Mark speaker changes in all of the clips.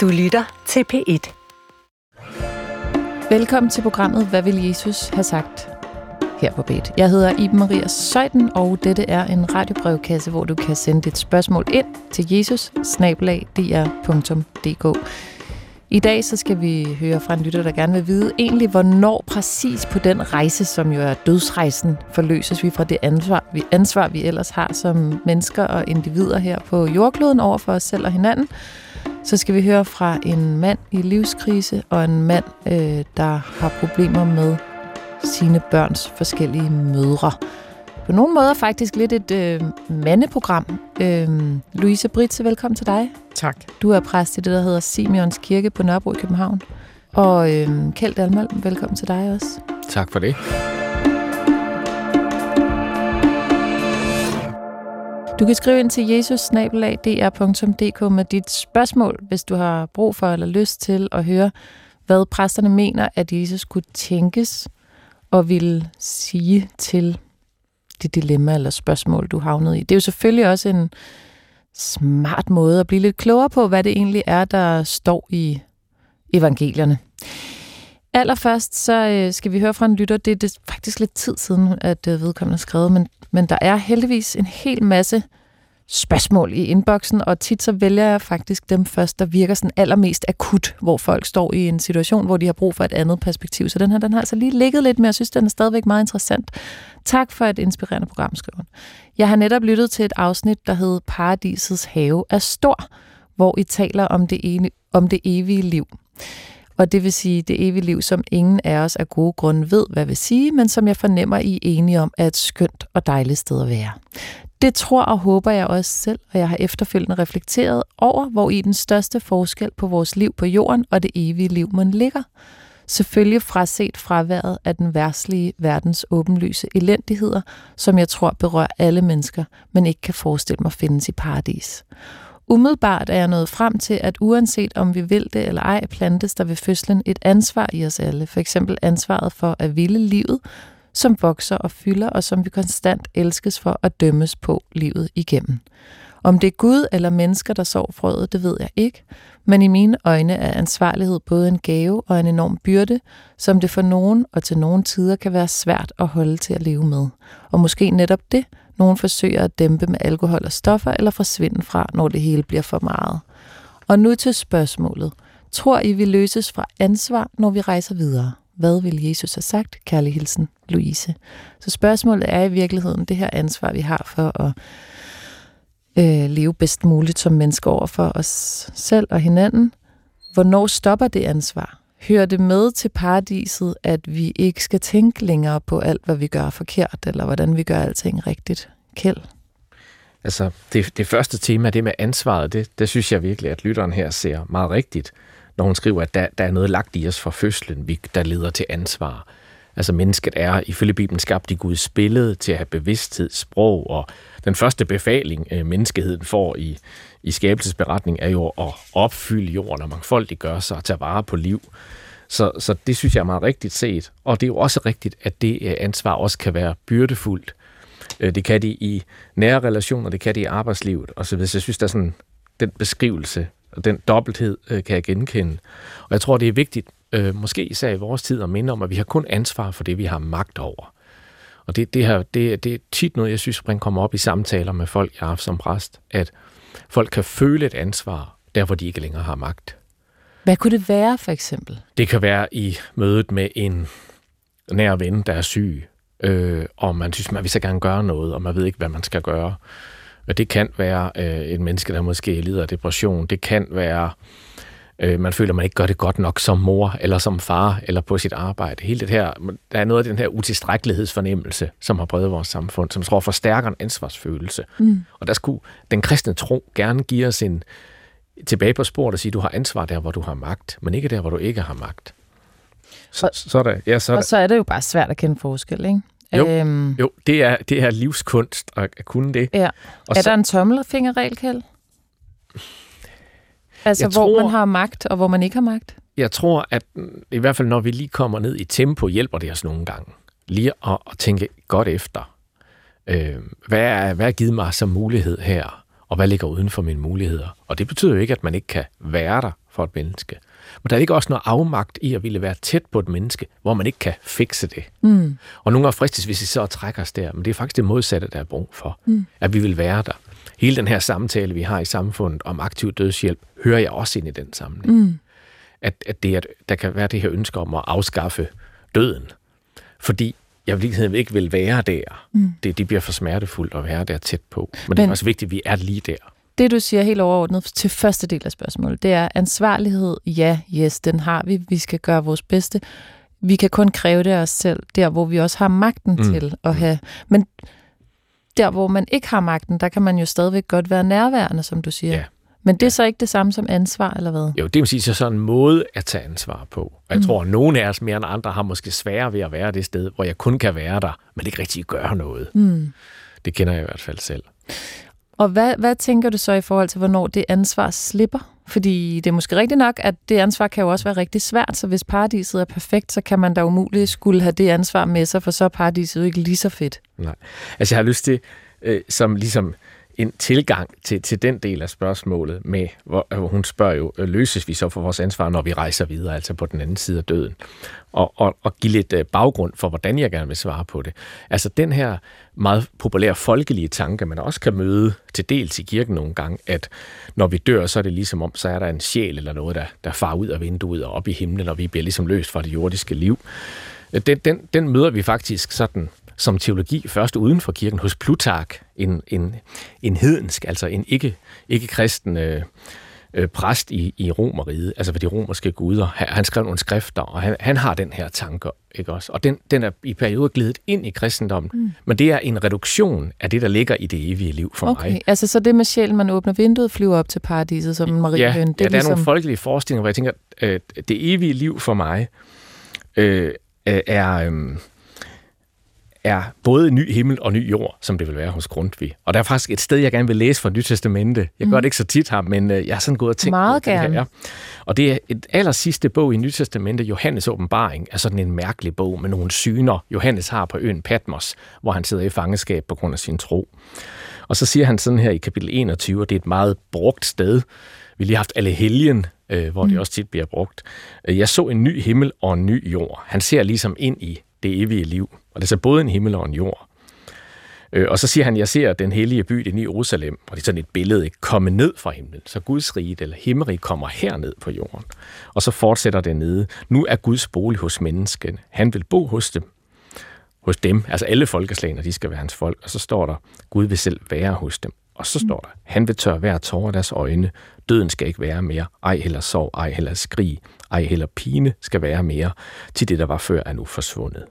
Speaker 1: Du lytter til P1.
Speaker 2: Velkommen til programmet Hvad vil Jesus have sagt? her på bed. Jeg hedder Iben Maria Søjden, og dette er en radiobrevkasse, hvor du kan sende dit spørgsmål ind til jesus I dag så skal vi høre fra en lytter, der gerne vil vide egentlig, hvornår præcis på den rejse, som jo er dødsrejsen, forløses vi fra det ansvar, vi, ansvar, vi ellers har som mennesker og individer her på jordkloden over for os selv og hinanden. Så skal vi høre fra en mand i livskrise og en mand, øh, der har problemer med sine børns forskellige mødre. På nogle måder faktisk lidt et øh, mandeprogram. Øh, Louise Britse, velkommen til dig.
Speaker 3: Tak.
Speaker 2: Du er præst i det, der hedder Simeons Kirke på Nørrebro i København. Og øh, Kjeld Dalmalm, velkommen til dig også.
Speaker 3: Tak for det.
Speaker 2: Du kan skrive ind til jesus med dit spørgsmål, hvis du har brug for eller lyst til at høre, hvad præsterne mener, at Jesus kunne tænkes og vil sige til det dilemma eller spørgsmål, du havnede i. Det er jo selvfølgelig også en smart måde at blive lidt klogere på, hvad det egentlig er, der står i evangelierne. Allerførst så øh, skal vi høre fra en lytter. Det er det faktisk lidt tid siden, at øh, vedkommende har skrevet, men, men der er heldigvis en hel masse spørgsmål i inboxen, og tit så vælger jeg faktisk dem først, der virker sådan allermest akut, hvor folk står i en situation, hvor de har brug for et andet perspektiv. Så den her, den har altså lige ligget lidt, men jeg synes, den er stadigvæk meget interessant. Tak for et inspirerende program, skriver Jeg har netop lyttet til et afsnit, der hed Paradisets have er stor, hvor I taler om det, ene, om det evige liv. Og det vil sige det evige liv, som ingen af os af gode grunde ved, hvad vil sige, men som jeg fornemmer, I er enige om, er et skønt og dejligt sted at være. Det tror og håber jeg også selv, og jeg har efterfølgende reflekteret over, hvor i den største forskel på vores liv på jorden og det evige liv man ligger. Selvfølgelig fraset fraværet af den værtslige verdens åbenlyse elendigheder, som jeg tror berører alle mennesker, men ikke kan forestille mig findes i paradis. Umiddelbart er jeg nået frem til, at uanset om vi vil det eller ej, plantes der ved fødslen et ansvar i os alle. For eksempel ansvaret for at ville livet, som vokser og fylder, og som vi konstant elskes for at dømmes på livet igennem. Om det er Gud eller mennesker, der sår frøet, det ved jeg ikke, men i mine øjne er ansvarlighed både en gave og en enorm byrde, som det for nogen og til nogle tider kan være svært at holde til at leve med. Og måske netop det, nogen forsøger at dæmpe med alkohol og stoffer eller forsvinde fra, når det hele bliver for meget. Og nu til spørgsmålet. Tror I, vi løses fra ansvar, når vi rejser videre? Hvad vil Jesus have sagt? Kærlig hilsen, Louise. Så spørgsmålet er i virkeligheden det her ansvar, vi har for at øh, leve bedst muligt som mennesker over for os selv og hinanden. Hvornår stopper det ansvar? Hører det med til paradiset, at vi ikke skal tænke længere på alt, hvad vi gør forkert, eller hvordan vi gør alting rigtigt? Kjeld?
Speaker 3: Altså, det, det første tema, det med ansvaret, det, det synes jeg virkelig, at lytteren her ser meget rigtigt når hun skriver, at der, der er noget lagt i os fra fødslen, der leder til ansvar. Altså mennesket er ifølge Bibelen skabt i Guds billede til at have bevidsthed, sprog, og den første befaling, øh, menneskeheden får i, i skabelsesberetning, er jo at opfylde jorden og mangfoldigt gøre sig og tage vare på liv. Så, så det synes jeg er meget rigtigt set. Og det er jo også rigtigt, at det øh, ansvar også kan være byrdefuldt. Øh, det kan det i nære relationer, det kan det i arbejdslivet osv. Så jeg synes, der er sådan den beskrivelse og den dobbelthed øh, kan jeg genkende. Og jeg tror, det er vigtigt, øh, måske især i vores tid, at minde om, at vi har kun ansvar for det, vi har magt over. Og det, det, her, det, det er tit noget, jeg synes, spring kommer op i samtaler med folk, jeg har haft som præst, at folk kan føle et ansvar, der hvor de ikke længere har magt.
Speaker 2: Hvad kunne det være, for eksempel?
Speaker 3: Det kan være i mødet med en nær ven, der er syg, øh, og man synes, man vil så gerne gøre noget, og man ved ikke, hvad man skal gøre. Og det kan være øh, et menneske, der måske lider af depression. Det kan være, øh, man føler, man ikke gør det godt nok som mor, eller som far, eller på sit arbejde. Hele det her, der er noget af den her utilstrækkelighedsfornemmelse, som har bredt vores samfund, som tror forstærker en ansvarsfølelse. Mm. Og der skulle den kristne tro gerne give os en tilbage på sporet og sige, du har ansvar der, hvor du har magt, men ikke der, hvor du ikke har magt.
Speaker 2: Så, så, er det, ja, så og så er det jo bare svært at kende forskel, ikke?
Speaker 3: Jo, øhm, jo det, er, det er livskunst at, at kunne det.
Speaker 2: Ja. Og er så, der en tommelfingerregel, Kjeld? Altså, hvor tror, man har magt, og hvor man ikke har magt?
Speaker 3: Jeg tror, at i hvert fald, når vi lige kommer ned i tempo, hjælper det os nogle gange. Lige at, at tænke godt efter. Øh, hvad, er, hvad er givet mig som mulighed her? Og hvad ligger uden for mine muligheder? Og det betyder jo ikke, at man ikke kan være der for et menneske. Men der er ikke også noget afmagt i at ville være tæt på et menneske, hvor man ikke kan fikse det.
Speaker 2: Mm.
Speaker 3: Og nogle gange fristes, hvis vi så trækker os der, men det er faktisk det modsatte, der er brug for. Mm. At vi vil være der. Hele den her samtale, vi har i samfundet om aktiv dødshjælp, hører jeg også ind i den sammenhæng. Mm. At, at det, at der kan være det her ønske om at afskaffe døden. Fordi jeg vil ikke vil være der. Mm. Det, det bliver for smertefuldt at være der tæt på. Men, Men det er også vigtigt, at vi er lige der.
Speaker 2: Det, du siger helt overordnet til første del af spørgsmålet, det er ansvarlighed. Ja, yes, den har vi. Vi skal gøre vores bedste. Vi kan kun kræve det af os selv, der hvor vi også har magten mm. til at have. Men der, hvor man ikke har magten, der kan man jo stadigvæk godt være nærværende, som du siger. Ja. Men det er så ikke det samme som ansvar, eller hvad?
Speaker 3: Jo, det vil sige, så sådan en måde at tage ansvar på. Og jeg mm. tror, at nogle af os mere end andre har måske sværere ved at være det sted, hvor jeg kun kan være der, men ikke rigtig gøre noget. Mm. Det kender jeg i hvert fald selv.
Speaker 2: Og hvad, hvad tænker du så i forhold til, hvornår det ansvar slipper? Fordi det er måske rigtigt nok, at det ansvar kan jo også være rigtig svært, så hvis paradiset er perfekt, så kan man da umuligt skulle have det ansvar med sig, for så er paradiset jo ikke lige så fedt.
Speaker 3: Nej, altså jeg har lyst til, øh, som ligesom en tilgang til, til den del af spørgsmålet med, hvor, hvor hun spørger jo, øh, løses vi så for vores ansvar, når vi rejser videre, altså på den anden side af døden? Og, og, og give lidt øh, baggrund for, hvordan jeg gerne vil svare på det. Altså den her meget populære folkelige tanke, man også kan møde til dels i kirken nogle gange, at når vi dør, så er det ligesom om, så er der en sjæl eller noget, der, der farer ud af vinduet og op i himlen, og vi bliver ligesom løst fra det jordiske liv. Den, den, den møder vi faktisk sådan som teologi først uden for kirken hos Plutark, en, en, en hedensk, altså en ikke, ikke kristen øh, øh, præst i, i Romeriet, altså ved de romerske guder. Han, han skrev nogle skrifter, og han, han har den her tanke, ikke også? Og den, den er i perioder glidet ind i kristendommen, mm. men det er en reduktion af det, der ligger i det evige liv for
Speaker 2: okay.
Speaker 3: mig.
Speaker 2: altså så det med sjælen, man åbner vinduet, flyver op til paradiset som en Marie
Speaker 3: ja,
Speaker 2: Høn.
Speaker 3: Det ja, er der ligesom... er nogle folkelige forestillinger, hvor jeg tænker, øh, det evige liv for mig øh, er... Øh, er både ny himmel og ny jord, som det vil være hos Grundtvig. Og der er faktisk et sted, jeg gerne vil læse fra Nytestamente. Jeg mm. gør det ikke så tit her, men øh, jeg har sådan gået og tænkt
Speaker 2: Meget på, gerne. det her
Speaker 3: Og det er et aller sidste bog i Nytestamente, Johannes åbenbaring, er sådan en mærkelig bog med nogle syner, Johannes har på øen Patmos, hvor han sidder i fangeskab på grund af sin tro. Og så siger han sådan her i kapitel 21, og det er et meget brugt sted. Vi har lige haft alle helgen, øh, hvor mm. det også tit bliver brugt. Jeg så en ny himmel og en ny jord. Han ser ligesom ind i det evige liv. Og det er så både en himmel og en jord. Øh, og så siger han, jeg ser den hellige by, det nye Jerusalem, og det er sådan et billede, ikke? komme ned fra himlen. Så Guds rige, eller himmerig, kommer herned på jorden. Og så fortsætter det nede. Nu er Guds bolig hos mennesken. Han vil bo hos dem. Hos dem, altså alle folkeslagene, de skal være hans folk. Og så står der, Gud vil selv være hos dem. Og så står der, han vil tørre hver tårer af deres øjne. Døden skal ikke være mere. Ej heller sorg, ej heller skrig, ej heller pine skal være mere. Til det, der var før, er nu forsvundet.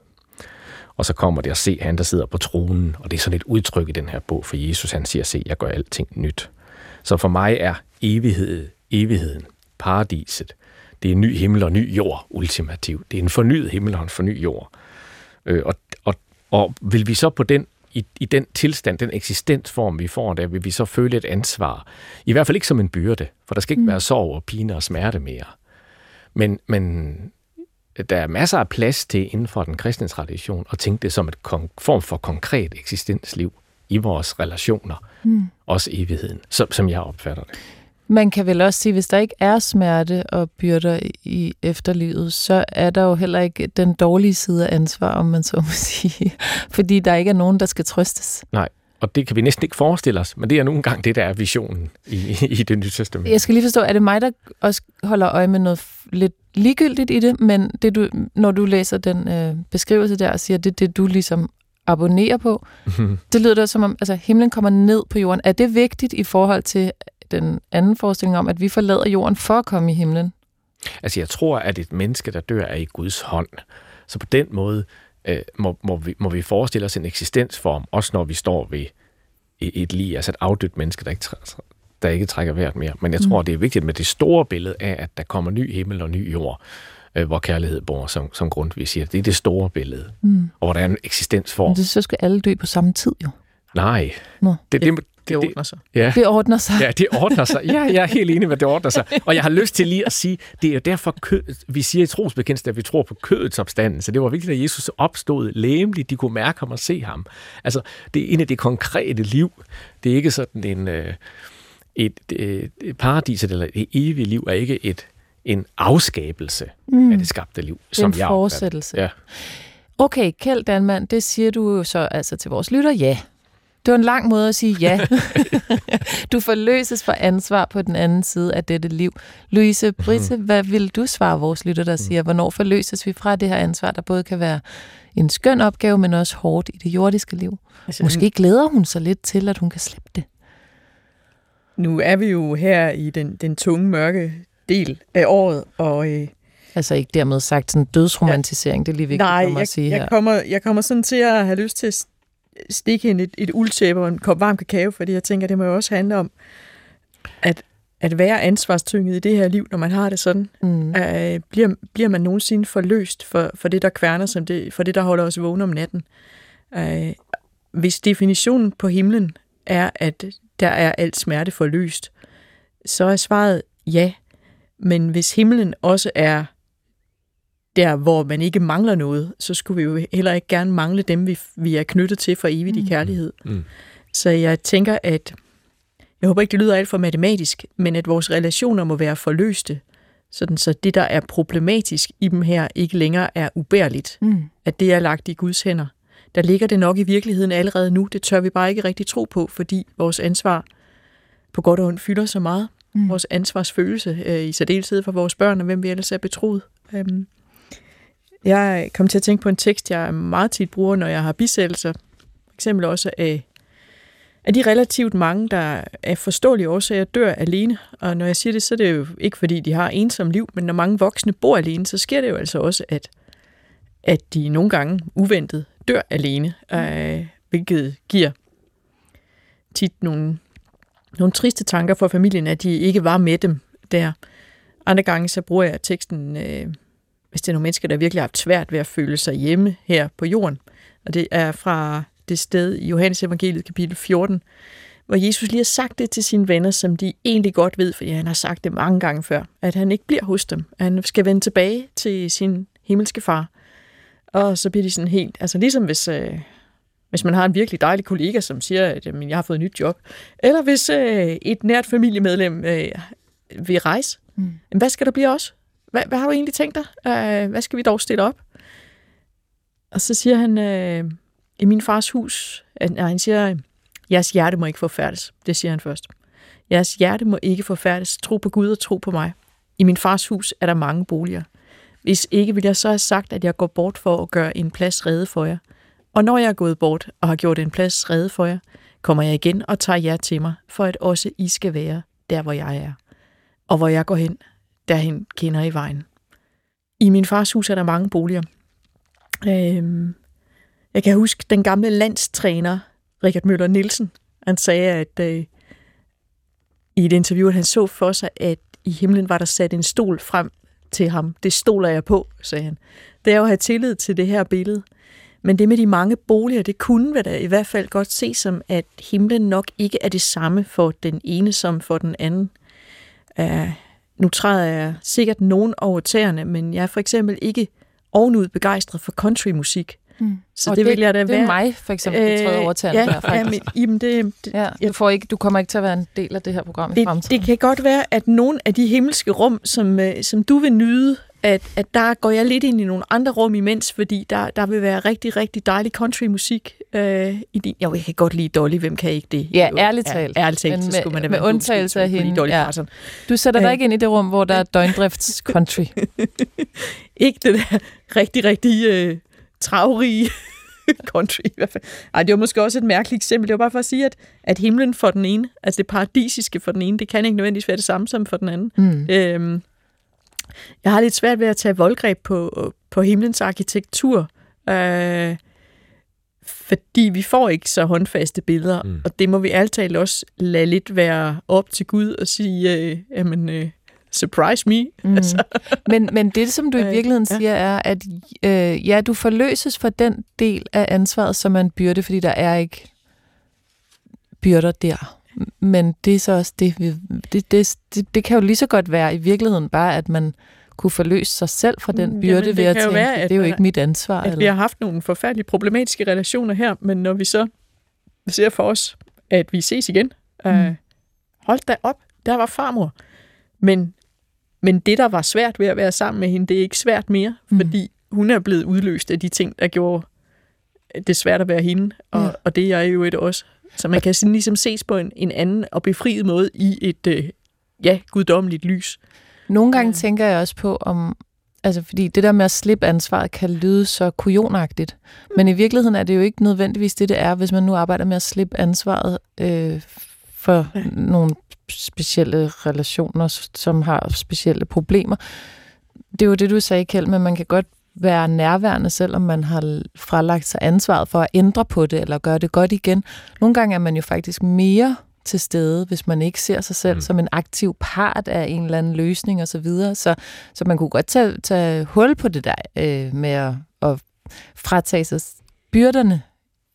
Speaker 3: Og så kommer det at se han, der sidder på tronen, og det er sådan et udtryk i den her bog, for Jesus han siger, se, jeg gør alting nyt. Så for mig er evighed, evigheden, paradiset, det er en ny himmel og ny jord, ultimativt. Det er en fornyet himmel og en fornyet jord. Øh, og, og, og vil vi så på den i, i den tilstand, den eksistensform, vi får der, vil vi så føle et ansvar. I hvert fald ikke som en byrde, for der skal ikke mm. være sorg og pine og smerte mere. Men, men der er masser af plads til inden for den kristne tradition at tænke det som et form for konkret eksistensliv i vores relationer, mm. også evigheden, som, som jeg opfatter det.
Speaker 2: Man kan vel også sige, hvis der ikke er smerte og byrder i efterlivet, så er der jo heller ikke den dårlige side af ansvar, om man så må sige. Fordi der ikke er nogen, der skal trøstes.
Speaker 3: Nej, og det kan vi næsten ikke forestille os, men det er nogle gange det, der er visionen i, i det nye testament.
Speaker 2: Jeg skal lige forstå, er det mig, der også holder øje med noget lidt ligegyldigt i det, men det du, når du læser den øh, beskrivelse der og siger, det er det, du ligesom abonnerer på, mm-hmm. det lyder da som om, altså himlen kommer ned på jorden. Er det vigtigt i forhold til den anden forestilling om, at vi forlader jorden for at komme i himlen?
Speaker 3: Altså jeg tror, at et menneske, der dør, er i Guds hånd. Så på den måde øh, må, må, vi, må vi forestille os en eksistensform, også når vi står ved et liv, altså et afdødt menneske, der ikke, der ikke trækker vejret mere. Men jeg tror, mm. det er vigtigt med det store billede af, at der kommer ny himmel og ny jord, øh, hvor kærlighed bor, som, som vi siger. Det er det store billede, mm. og hvor der er en eksistensform. Men
Speaker 2: det, så skal alle dø på samme tid, jo.
Speaker 3: Nej. Nå. Det, det,
Speaker 1: det ordner sig.
Speaker 2: Ja. Det ordner sig.
Speaker 3: Ja, det ordner sig. Ja, jeg er helt enig med, at det ordner sig. Og jeg har lyst til lige at sige, det er jo derfor, kød, vi siger i trosbekendelse, at vi tror på kødets opstandelse. Det var vigtigt, at Jesus opstod læmeligt. De kunne mærke ham og se ham. Altså, det er en af det konkrete liv. Det er ikke sådan en... Øh, et, et, et paradis eller et evigt liv er ikke et en afskabelse mm. af det skabte liv, som
Speaker 2: en jeg fortsættelse.
Speaker 3: Ja.
Speaker 2: Okay, Kjeld Danmand, det siger du jo så altså til vores lytter, ja. Det var en lang måde at sige ja. du forløses for ansvar på den anden side af dette liv. Louise Britte, mm. hvad vil du svare vores lytter, der siger, hvornår forløses vi fra det her ansvar, der både kan være en skøn opgave, men også hårdt i det jordiske liv? Altså, Måske glæder hun sig lidt til, at hun kan slippe det.
Speaker 1: Nu er vi jo her i den, den tunge, mørke del af året, og... Øh,
Speaker 2: altså ikke dermed sagt sådan dødsromantisering, ja, det er lige vigtigt
Speaker 1: nej,
Speaker 2: for mig
Speaker 1: jeg,
Speaker 2: at sige
Speaker 1: jeg
Speaker 2: her.
Speaker 1: Kommer, jeg kommer sådan til at have lyst til at stikke hende et, et uldtæppe og en kop varm kakao, fordi jeg tænker, det må jo også handle om, at, at være ansvarstynget i det her liv, når man har det sådan. Mm. Øh, bliver, bliver man nogensinde forløst for, for det, der kværner, som det, for det, der holder os vågne om natten? Øh, hvis definitionen på himlen er, at der er alt smerte forløst, så er svaret ja. Men hvis himlen også er der, hvor man ikke mangler noget, så skulle vi jo heller ikke gerne mangle dem, vi, vi er knyttet til for evigt mm. i kærlighed. Mm. Så jeg tænker, at jeg håber ikke, det lyder alt for matematisk, men at vores relationer må være forløste, sådan så det, der er problematisk i dem her, ikke længere er ubærligt. Mm. At det er lagt i Guds hænder. Der ligger det nok i virkeligheden allerede nu. Det tør vi bare ikke rigtig tro på, fordi vores ansvar på godt og ondt fylder så meget. Mm. Vores ansvarsfølelse, øh, i særdeleshed for vores børn, og hvem vi ellers er betroet. Øhm, jeg kom til at tænke på en tekst, jeg meget tit bruger, når jeg har bisættelser. For eksempel også af, af de relativt mange, der af forståelige årsager dør alene. Og når jeg siger det, så er det jo ikke fordi, de har ensom liv, men når mange voksne bor alene, så sker det jo altså også, at, at de nogle gange uventet dør alene, øh, hvilket giver tit nogle, nogle triste tanker for familien, at de ikke var med dem der. Andre gange så bruger jeg teksten øh, hvis det er nogle mennesker, der virkelig har haft svært ved at føle sig hjemme her på jorden. Og det er fra det sted i Johannes evangeliet kapitel 14, hvor Jesus lige har sagt det til sine venner, som de egentlig godt ved, fordi han har sagt det mange gange før, at han ikke bliver hos dem. At han skal vende tilbage til sin himmelske far. Og så bliver de sådan helt, altså ligesom hvis, øh, hvis man har en virkelig dejlig kollega, som siger, at jamen, jeg har fået et nyt job, eller hvis øh, et nært familiemedlem øh, vil rejse, mm. hvad skal der blive også? Hvad, hvad har du egentlig tænkt dig? Øh, hvad skal vi dog stille op? Og så siger han, øh, i min fars hus, øh, at, uh, han siger, jeres hjerte må ikke forfærdes. Det siger han først. Jeres hjerte må ikke forfærdes. Tro på Gud og tro på mig. I min fars hus er der mange boliger. Hvis ikke, vil jeg så have sagt, at jeg går bort for at gøre en plads redde for jer. Og når jeg er gået bort og har gjort en plads redde for jer, kommer jeg igen og tager jer til mig, for at også I skal være der, hvor jeg er. Og hvor jeg går hen, derhen kender i vejen. I min fars hus er der mange boliger. Øhm, jeg kan huske den gamle landstræner, Richard Møller Nielsen. Han sagde, at øh, i et interview, at han så for sig, at i himlen var der sat en stol frem til ham. Det stoler jeg på, sagde han. Det er jo at have tillid til det her billede. Men det med de mange boliger, det kunne vi da i hvert fald godt se som, at himlen nok ikke er det samme for den ene som for den anden. Uh, nu træder jeg sikkert nogen over tæerne, men jeg er for eksempel ikke ovenud begejstret for countrymusik. Mm.
Speaker 2: Så det, det vil jeg da være. Det er mig, for eksempel, der træder over tæerne.
Speaker 1: Ja, der, faktisk. Ja, men, det, det,
Speaker 2: ja, du, får ikke, du kommer ikke til at være en del af det her program
Speaker 1: det,
Speaker 2: i fremtiden.
Speaker 1: Det kan godt være, at nogle af de himmelske rum, som, øh, som du vil nyde, at, at der går jeg lidt ind i nogle andre rum imens, fordi der, der vil være rigtig, rigtig dejlig countrymusik øh, i din... Jo, jeg kan godt lide Dolly, hvem kan ikke det?
Speaker 2: Ja, ærligt talt.
Speaker 1: Ja, ærligt talt, men så skulle man da
Speaker 2: med undtagelse af hende. Dolly ja. Du sætter dig øh. ikke ind i det rum, hvor der er døgndrifts country.
Speaker 1: ikke det der rigtig, rigtig øh, travrige country i hvert fald. Ej, det var måske også et mærkeligt eksempel. Det var bare for at sige, at, at himlen for den ene, altså det paradisiske for den ene, det kan ikke nødvendigvis være det samme som for den anden. Mm. Øhm, jeg har lidt svært ved at tage voldgreb på, på himlens arkitektur, øh, fordi vi får ikke så håndfaste billeder, mm. og det må vi altid også lade lidt være op til Gud og sige, øh, jamen, øh, surprise me. Mm. Altså.
Speaker 2: men, men det, som du i øh, virkeligheden ja. siger, er, at øh, ja, du forløses for den del af ansvaret, som man byrde, fordi der er ikke byrder der. Men det er så også det, vi, det, det, det, det kan jo lige så godt være i virkeligheden bare, at man kunne forløse sig selv fra den mm, byrde Jamen, ved at tænke, være, at det er jo ikke mit ansvar.
Speaker 1: At eller? vi har haft nogle forfærdelige problematiske relationer her, men når vi så ser for os, at vi ses igen, mm. øh, hold da op, der var farmor. Men, men det, der var svært ved at være sammen med hende, det er ikke svært mere, mm. fordi hun er blevet udløst af de ting, der gjorde det svært at være hende, og, ja. og det er jeg jo et også. Så man kan sådan ligesom ses på en, en anden og befriet måde i et, øh, ja, guddommeligt lys.
Speaker 2: Nogle gange ja. tænker jeg også på, om Altså, fordi det der med at slippe ansvaret kan lyde så kujonagtigt. Men i virkeligheden er det jo ikke nødvendigvis det, det er, hvis man nu arbejder med at slippe ansvaret øh, for ja. nogle specielle relationer, som har specielle problemer. Det er jo det, du sagde, Kjeld, men man kan godt være nærværende, selvom man har fralagt sig ansvaret for at ændre på det, eller gøre det godt igen. Nogle gange er man jo faktisk mere til stede, hvis man ikke ser sig selv mm. som en aktiv part af en eller anden løsning osv. Så, videre. så, så man kunne godt tage, tage hul på det der øh, med at, at fratage sig byrderne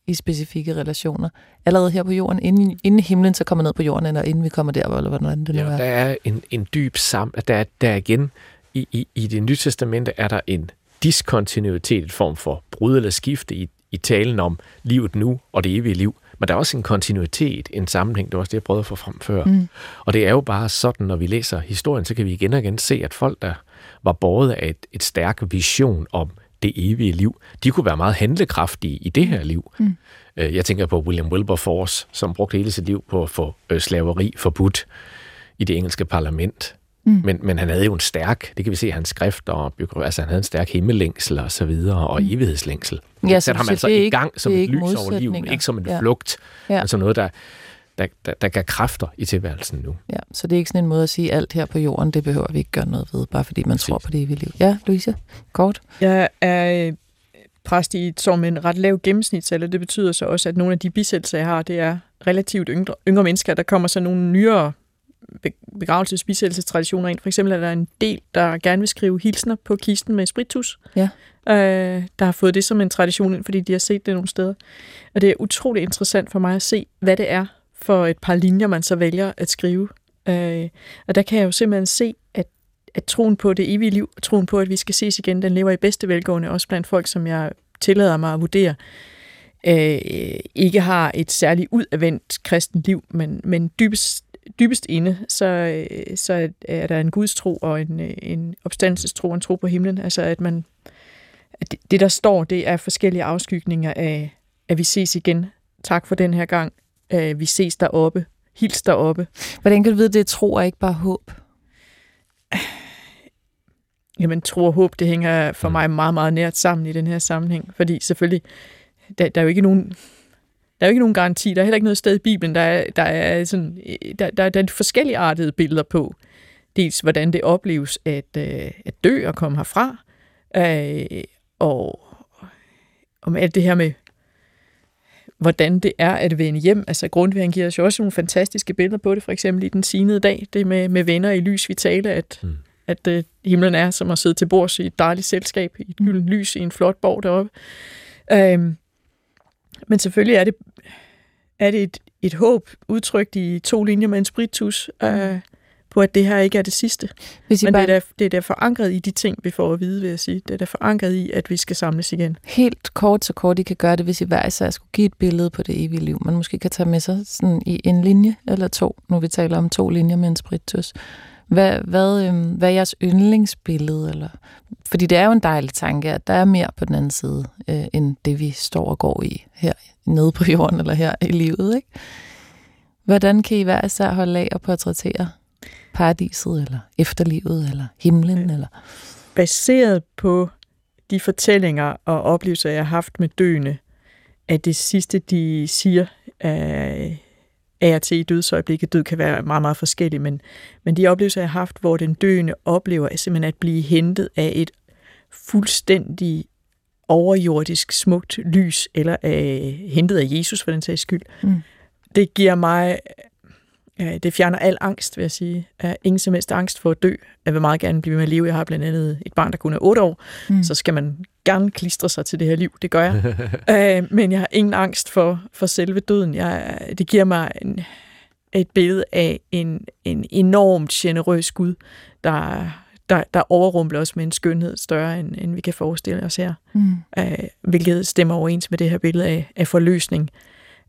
Speaker 2: i specifikke relationer. Allerede her på jorden, inden, inden himlen så kommer ned på jorden, eller inden vi kommer der, eller hvordan det nu
Speaker 3: ja,
Speaker 2: er.
Speaker 3: der er en, en dyb sam... Der, der er igen, i, i, i det nye testamente er der en diskontinuitet, en form for brud eller skifte i, i talen om livet nu og det evige liv. Men der er også en kontinuitet, en sammenhæng, det var også det, jeg prøvede at få frem før. Mm. Og det er jo bare sådan, når vi læser historien, så kan vi igen og igen se, at folk, der var båret af et, et stærk vision om det evige liv, de kunne være meget handlekraftige i det her liv. Mm. Øh, jeg tænker på William Wilberforce, som brugte hele sit liv på at få øh, slaveri forbudt i det engelske parlament. Mm. Men, men han havde jo en stærk, det kan vi se i hans skrifter, og altså han havde en stærk himmellængsel og så videre, og mm. evighedslængsel.
Speaker 2: Ja,
Speaker 3: så ham altså i gang som et lys over livet, ikke som en ja. flugt, ja. men som noget, der, der, der, der gav kræfter i tilværelsen nu.
Speaker 2: Ja, så det er ikke sådan en måde at sige, alt her på jorden, det behøver vi ikke gøre noget ved, bare fordi man Præcis. tror på det evige liv. Ja, Louise, kort.
Speaker 1: Jeg er øh, præst i et som en ret lav gennemsnitsalder. Det betyder så også, at nogle af de bisættelser, jeg har, det er relativt yngre, yngre mennesker. Der kommer så nogle nyere begravelsesbisættelsestraditioner ind. For eksempel er der en del, der gerne vil skrive hilsner på kisten med spritus.
Speaker 2: Ja.
Speaker 1: Øh, der har fået det som en tradition ind, fordi de har set det nogle steder. Og det er utrolig interessant for mig at se, hvad det er for et par linjer, man så vælger at skrive. Øh, og der kan jeg jo simpelthen se, at, at troen på det evige liv, troen på, at vi skal ses igen, den lever i bedste velgående, også blandt folk, som jeg tillader mig at vurdere, øh, ikke har et særligt udadvendt kristent liv, men, men dybest dybest inde, så, øh, så er der en gudstro og en, øh, en opstandelsestro og en tro på himlen. Altså at man at det, det, der står, det er forskellige afskygninger af, at vi ses igen. Tak for den her gang. Uh, vi ses deroppe. Hils deroppe.
Speaker 2: Hvordan kan du vide, det er tro og ikke bare håb?
Speaker 1: Jamen, tro og håb, det hænger for mm. mig meget, meget nært sammen i den her sammenhæng. Fordi selvfølgelig, der, der er jo ikke nogen der er jo ikke nogen garanti. Der er heller ikke noget sted i Bibelen, der er, der er, sådan, der, der, der er forskellige artede billeder på. Dels hvordan det opleves at, øh, at dø og komme herfra, øh, og om alt det her med, hvordan det er at vende hjem. Altså Grundtvig giver os jo også nogle fantastiske billeder på det, for eksempel i den sinede dag, det med, med venner i lys vitale, at, mm. at uh, himlen er som at sidde til bords i et dejligt selskab, i et gyldent lys i en flot borg deroppe. Uh, men selvfølgelig er det, er det et, et håb udtrykt i to linjer med en spritus, øh, på at det her ikke er det sidste. Hvis I Men bare... det, er der, det er forankret i de ting, vi får at vide, vil jeg sige. Det er der forankret i, at vi skal samles igen.
Speaker 2: Helt kort så kort, I kan gøre det, hvis I hver især skulle give et billede på det evige liv. Man måske kan tage med sig sådan i en linje eller to, nu vi taler om to linjer med en spritus. Hvad, hvad, øhm, hvad er jeres yndlingsbillede? Eller? Fordi det er jo en dejlig tanke, at der er mere på den anden side, øh, end det vi står og går i her nede på jorden, eller her i livet. Ikke? Hvordan kan I hver især holde af og portrættere paradiset, eller efterlivet, eller himlen? Eller?
Speaker 1: Baseret på de fortællinger og oplevelser, jeg har haft med døende, at det sidste, de siger, er af og til i dødsøjeblikket. Død kan være meget, meget forskellig, men, men de oplevelser, jeg har haft, hvor den døende oplever er simpelthen at blive hentet af et fuldstændig overjordisk smukt lys, eller af, hentet af Jesus for den sags skyld. Mm. Det giver mig, det fjerner al angst, vil jeg sige. Ingen som helst angst for at dø. Jeg vil meget gerne blive med at leve. Jeg har blandt andet et barn, der kun er 8 år, mm. så skal man gerne klistre sig til det her liv. Det gør jeg. uh, men jeg har ingen angst for, for selve døden. Jeg, det giver mig en, et billede af en, en enormt generøs Gud, der, der, der overrumpler os med en skønhed større, end, end vi kan forestille os her. Mm. Uh, hvilket stemmer overens med det her billede af, af forløsning.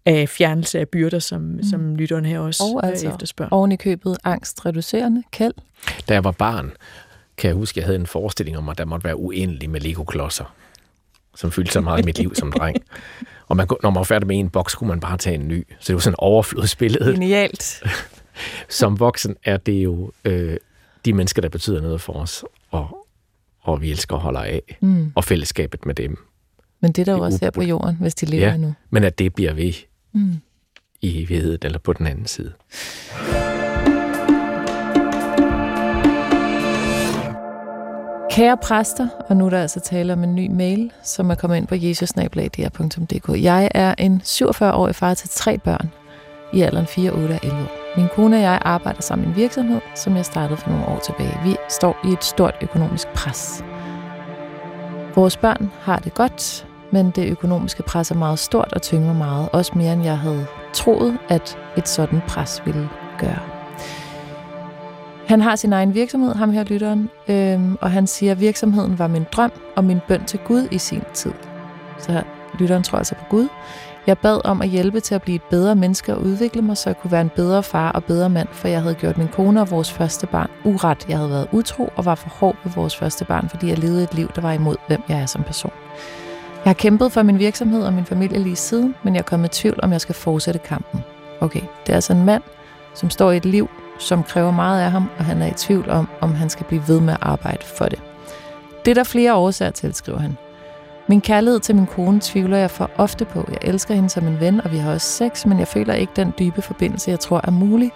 Speaker 1: Af fjernelse af byrder, som, mm. som lytteren her også
Speaker 2: og altså,
Speaker 1: efterspørger.
Speaker 2: Oven i købet angstreducerende. Kæld?
Speaker 3: Da jeg var barn, kan jeg huske, at jeg havde en forestilling om, at der måtte være uendelig med Lego-klodser, som fyldte så meget i mit liv som dreng. Og man, når man var færdig med en boks, kunne man bare tage en ny. Så det var sådan overflodsbillede.
Speaker 2: Genialt.
Speaker 3: som voksen er det jo øh, de mennesker, der betyder noget for os, og, og vi elsker og holder af, mm. og fællesskabet med dem.
Speaker 2: Men det er der jo også her på jorden, hvis de lever
Speaker 3: ja,
Speaker 2: nu.
Speaker 3: men at det bliver ved mm. i evigheden, eller på den anden side.
Speaker 2: Kære præster, og nu er der altså tale om en ny mail, som er kommet ind på jesusnablag.dk. Jeg er en 47-årig far til tre børn i alderen 4, 8 og 11 år. Min kone og jeg arbejder sammen i en virksomhed, som jeg startede for nogle år tilbage. Vi står i et stort økonomisk pres. Vores børn har det godt, men det økonomiske pres er meget stort og tynger meget, også mere end jeg havde troet, at et sådan pres ville gøre. Han har sin egen virksomhed, ham her lytteren, øhm, og han siger, at virksomheden var min drøm og min bøn til Gud i sin tid. Så lytteren tror altså på Gud. Jeg bad om at hjælpe til at blive et bedre menneske og udvikle mig, så jeg kunne være en bedre far og bedre mand, for jeg havde gjort min kone og vores første barn uret. Jeg havde været utro og var for hård ved vores første barn, fordi jeg levede et liv, der var imod, hvem jeg er som person. Jeg har kæmpet for min virksomhed og min familie lige siden, men jeg er kommet i tvivl, om jeg skal fortsætte kampen. Okay, det er altså en mand, som står i et liv, som kræver meget af ham, og han er i tvivl om, om han skal blive ved med at arbejde for det. Det er der flere årsager til, skriver han. Min kærlighed til min kone tvivler jeg for ofte på. Jeg elsker hende som en ven, og vi har også sex, men jeg føler ikke den dybe forbindelse, jeg tror er mulig.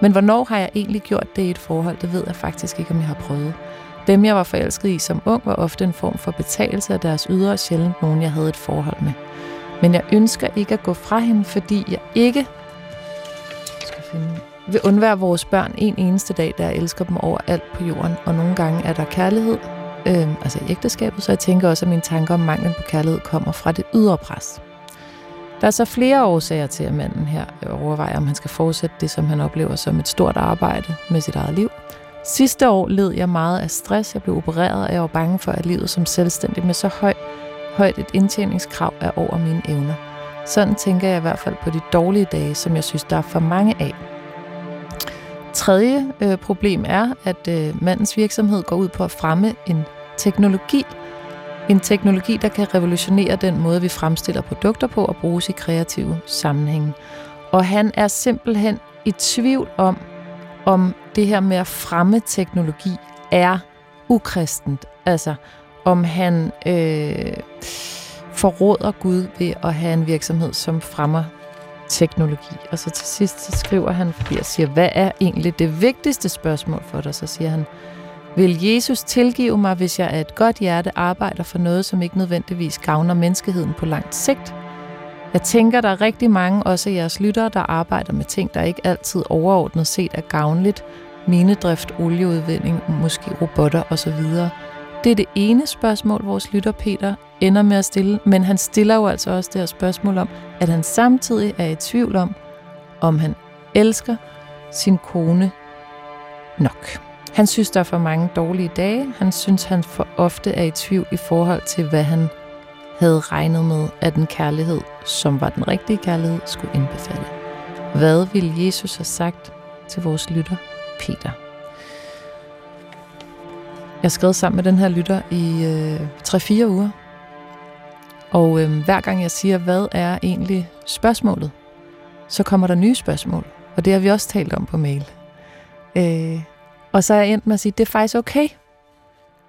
Speaker 2: Men hvornår har jeg egentlig gjort det i et forhold, det ved jeg faktisk ikke, om jeg har prøvet. Dem, jeg var forelsket i som ung, var ofte en form for betalelse af deres ydre, og sjældent nogen, jeg havde et forhold med. Men jeg ønsker ikke at gå fra hende, fordi jeg ikke skal finde, vil undvære vores børn en eneste dag, der jeg elsker dem over alt på jorden. Og nogle gange er der kærlighed, øh, altså i ægteskabet, så jeg tænker også, at mine tanker om manglen på kærlighed kommer fra det ydre pres. Der er så flere årsager til, at manden her overvejer, om han skal fortsætte det, som han oplever som et stort arbejde med sit eget liv. Sidste år led jeg meget af stress. Jeg blev opereret, og jeg var bange for, at livet som selvstændig med så høj, højt et indtjeningskrav er over mine evner. Sådan tænker jeg i hvert fald på de dårlige dage, som jeg synes, der er for mange af. Tredje øh, problem er, at øh, mandens virksomhed går ud på at fremme en teknologi. En teknologi, der kan revolutionere den måde, vi fremstiller produkter på og bruges i kreative sammenhænge. Og han er simpelthen i tvivl om, om det her med at fremme teknologi er ukristent. Altså, om han øh, forråder Gud ved at have en virksomhed, som fremmer teknologi. Og så til sidst så skriver han, fordi jeg siger, hvad er egentlig det vigtigste spørgsmål for dig? Så siger han, vil Jesus tilgive mig, hvis jeg af et godt hjerte arbejder for noget, som ikke nødvendigvis gavner menneskeheden på langt sigt? Jeg tænker, der er rigtig mange, også jeres lyttere, der arbejder med ting, der ikke altid overordnet set er gavnligt. Minedrift, olieudvinding, måske robotter osv. Det er det ene spørgsmål, vores lytter Peter ender med at stille, men han stiller jo altså også det her spørgsmål om, at han samtidig er i tvivl om, om han elsker sin kone nok. Han synes, der er for mange dårlige dage. Han synes, han for ofte er i tvivl i forhold til, hvad han havde regnet med, at den kærlighed, som var den rigtige kærlighed, skulle indbefatte. Hvad ville Jesus have sagt til vores lytter, Peter? Jeg skrev sammen med den her lytter i øh, 3-4 uger. Og øh, hver gang jeg siger, hvad er egentlig spørgsmålet, så kommer der nye spørgsmål. Og det har vi også talt om på mail. Øh, og så er jeg endt med at sige, det er faktisk okay.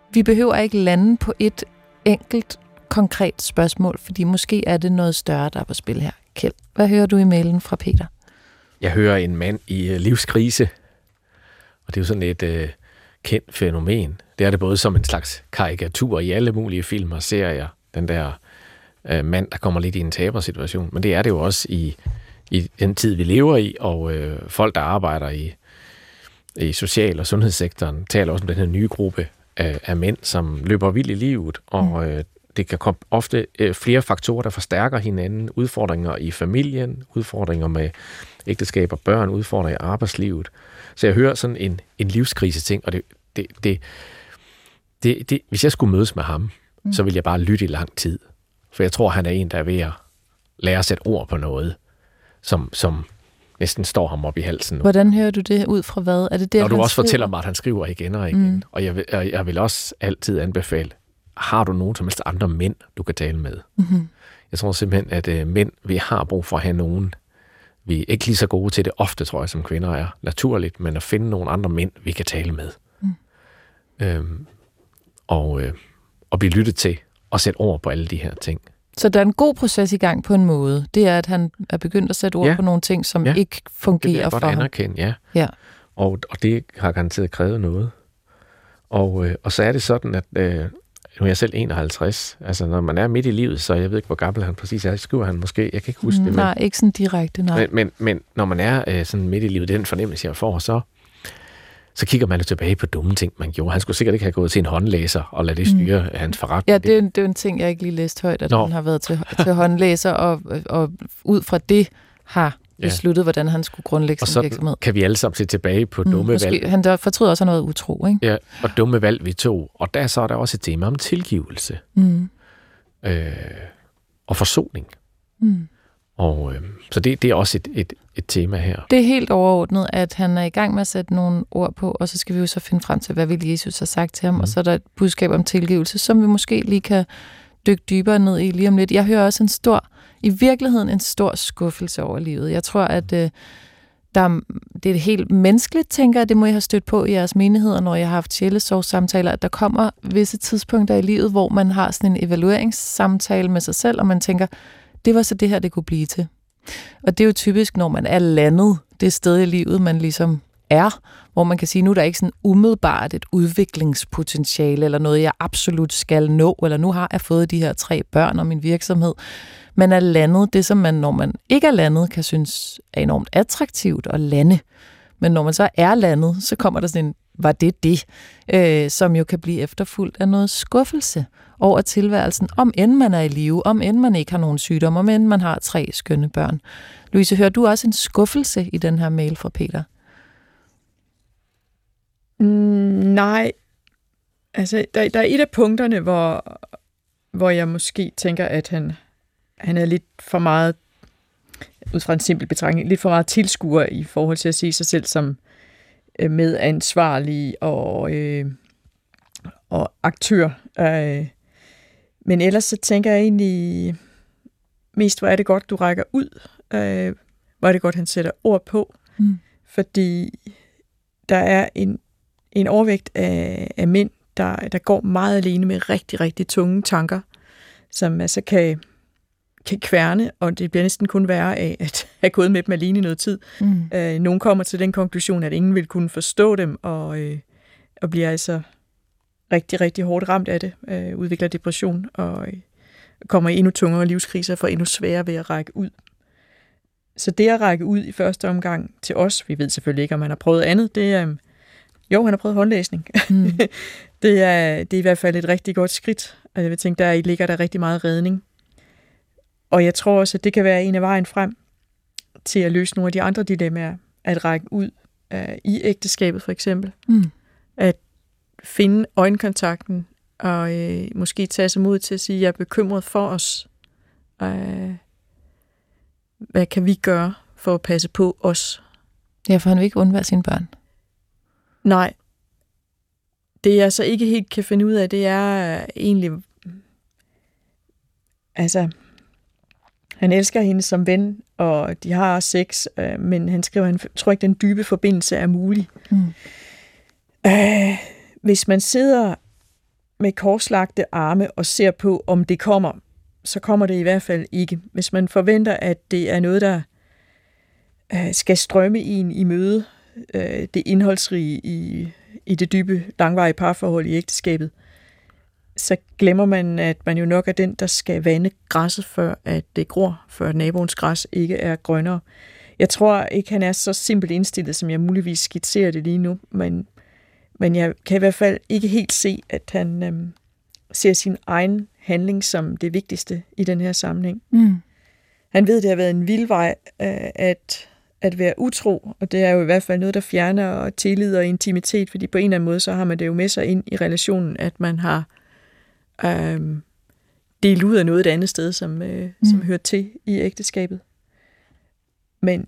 Speaker 2: Vi behøver ikke lande på et enkelt konkret spørgsmål, fordi måske er det noget større, der er på spil her. Kjeld, hvad hører du i mailen fra Peter?
Speaker 3: Jeg hører en mand i øh, livskrise, og det er jo sådan et øh, kendt fænomen. Det er det både som en slags karikatur i alle mulige film og serier, den der øh, mand, der kommer lidt i en tabersituation, men det er det jo også i, i den tid, vi lever i, og øh, folk, der arbejder i, i social- og sundhedssektoren, taler også om den her nye gruppe af, af mænd, som løber vildt i livet, og mm. øh, det kan komme ofte øh, flere faktorer, der forstærker hinanden. Udfordringer i familien, udfordringer med ægteskab og børn, udfordringer i arbejdslivet. Så jeg hører sådan en, en livskrise ting, og det, det, det, det, det, hvis jeg skulle mødes med ham, mm. så ville jeg bare lytte i lang tid. For jeg tror, han er en, der er ved at lære at sætte ord på noget. som, som næsten står ham op i halsen. Nu.
Speaker 2: Hvordan hører du det ud fra hvad? Er det det,
Speaker 3: Når du også
Speaker 2: skriver?
Speaker 3: fortæller mig, at han skriver igen og igen.
Speaker 2: Mm.
Speaker 3: Og jeg og jeg vil også altid anbefale, har du nogen som helst andre mænd, du kan tale med?
Speaker 2: Mm-hmm.
Speaker 3: Jeg tror simpelthen, at øh, mænd, vi har brug for at have nogen. Vi er ikke lige så gode til det ofte, tror jeg, som kvinder er. Naturligt, men at finde nogle andre mænd, vi kan tale med.
Speaker 2: Mm.
Speaker 3: Øhm, og, øh, og blive lyttet til og sætte ord på alle de her ting.
Speaker 2: Så der er en god proces i gang på en måde. Det er, at han er begyndt at sætte ord
Speaker 3: Ja.
Speaker 2: på nogle ting, som
Speaker 3: Ja.
Speaker 2: ikke
Speaker 3: Det
Speaker 2: fungerer
Speaker 3: godt
Speaker 2: for ham.
Speaker 3: anerkende, ja.
Speaker 2: Ja.
Speaker 3: Og, og det har garanteret krævet noget. Og, øh, og så er det sådan, at øh, nu er jeg selv 51. Altså, når man er midt i livet, så jeg ved ikke, hvor gammel han præcis er. Skriver han måske, jeg kan ikke huske
Speaker 2: Mm,
Speaker 3: det. Men,
Speaker 2: nej, ikke sådan direkte, nej.
Speaker 3: men, men, men når man er øh, sådan midt i livet, den fornemmelse, jeg får, så, så kigger man jo tilbage på dumme ting, man gjorde. Han skulle sikkert ikke have gået til en håndlæser og lade det styre mm. hans forretning.
Speaker 2: Ja, det er, en- det er en ting, jeg ikke lige læste højt, at
Speaker 3: Nå.
Speaker 2: han har været til, til håndlæser, og, og ud fra det har
Speaker 3: Ja.
Speaker 2: besluttet, hvordan han skulle grundlægge
Speaker 3: og
Speaker 2: sin
Speaker 3: så
Speaker 2: virksomhed.
Speaker 3: kan vi alle sammen se tilbage på dumme
Speaker 2: Mm,
Speaker 3: valg.
Speaker 2: måske, han der fortryder også, har været utro, ikke?
Speaker 3: Ja, og dumme valg, vi tog. Og der så er der også et tema om tilgivelse
Speaker 2: Mm.
Speaker 3: øh, og forsoning.
Speaker 2: Mm.
Speaker 3: Og, øh, så det, det er også et, et, et tema her.
Speaker 2: Det er helt overordnet, at han er i gang med at sætte nogle ord på, og så skal vi jo så finde frem til, hvad vil Jesus have sagt til ham, mm. og så er der et budskab om tilgivelse, som vi måske lige kan dykke dybere ned i lige om lidt. Jeg hører også en stor, i virkeligheden en stor skuffelse over livet. Jeg tror, at øh, der, det er helt menneskeligt, tænker jeg, det må I have stødt på i jeres menigheder, når jeg har haft sjælesorgssamtaler, at der kommer visse tidspunkter i livet, hvor man har sådan en evalueringssamtale med sig selv, og man tænker, det var så det her, det kunne blive til. Og det er jo typisk, når man er landet det sted i livet, man ligesom er, hvor man kan sige, nu er der ikke sådan umiddelbart et udviklingspotentiale, eller noget, jeg absolut skal nå, eller nu har jeg fået de her tre børn og min virksomhed. Man er landet det, som man, når man ikke er landet, kan synes er enormt attraktivt at lande. Men når man så er landet, så kommer der sådan en, var det det, øh, som jo kan blive efterfulgt af noget skuffelse over tilværelsen, om end man er i live, om end man ikke har nogen sygdom, om end man har tre skønne børn. Louise, hører du også en skuffelse i den her mail fra Peter?
Speaker 1: Mm, nej. Altså, der, der er et af punkterne, hvor, hvor jeg måske tænker, at han, han er lidt for meget, ud fra en simpel betragtning, lidt for meget tilskuer i forhold til at se sig selv som øh, medansvarlig og, øh, og aktør. Øh, men ellers så tænker jeg egentlig mest, hvor er det godt, du rækker ud. Øh, hvor er det godt, han sætter ord på.
Speaker 2: Mm.
Speaker 1: Fordi der er en, en overvægt af, af mænd, der, der går meget alene med rigtig, rigtig tunge tanker, som altså kan, kan kværne, og det bliver næsten kun værre af at have gået med dem alene i noget tid.
Speaker 2: Mm.
Speaker 1: Øh, nogle kommer til den konklusion, at ingen vil kunne forstå dem, og, øh, og bliver altså rigtig, rigtig hårdt ramt af det, øh, udvikler depression, og øh, kommer i endnu tungere livskriser, for endnu sværere ved at række ud. Så det at række ud i første omgang til os, vi ved selvfølgelig ikke, om han har prøvet andet, det er, øh, jo, han har prøvet håndlæsning.
Speaker 2: Mm.
Speaker 1: det, er, det er i hvert fald et rigtig godt skridt, og jeg vil tænke, der ligger der rigtig meget redning. Og jeg tror også, at det kan være en af vejen frem til at løse nogle af de andre dilemmaer, at række ud uh, i ægteskabet for eksempel.
Speaker 2: Mm.
Speaker 1: At finde øjenkontakten, og øh, måske tage sig mod til at sige, at jeg er bekymret for os. Øh, hvad kan vi gøre for at passe på os?
Speaker 2: Ja, for han vil ikke undvære sine børn.
Speaker 1: Nej. Det jeg så ikke helt kan finde ud af, det er egentlig... Altså, han elsker hende som ven, og de har sex, øh, men han skriver, han tror ikke, den dybe forbindelse er mulig.
Speaker 2: Mm.
Speaker 1: Øh, hvis man sidder med korslagte arme og ser på, om det kommer, så kommer det i hvert fald ikke. Hvis man forventer, at det er noget, der øh, skal strømme en i møde, øh, det indholdsrige i, i det dybe, langvarige parforhold i ægteskabet, så glemmer man, at man jo nok er den, der skal vande græsset, før at det gror, før naboens græs ikke er grønnere. Jeg tror ikke, han er så simpelt indstillet, som jeg muligvis skitserer det lige nu, men, men jeg kan i hvert fald ikke helt se, at han øhm, ser sin egen handling som det vigtigste i den her sammenhæng.
Speaker 2: Mm.
Speaker 1: Han ved, det har været en vild vej øh, at, at være utro, og det er jo i hvert fald noget, der fjerner tillid og intimitet, fordi på en eller anden måde, så har man det jo med sig ind i relationen, at man har øh, delt ud af noget et andet sted, som, øh, mm. som hører til i ægteskabet. Men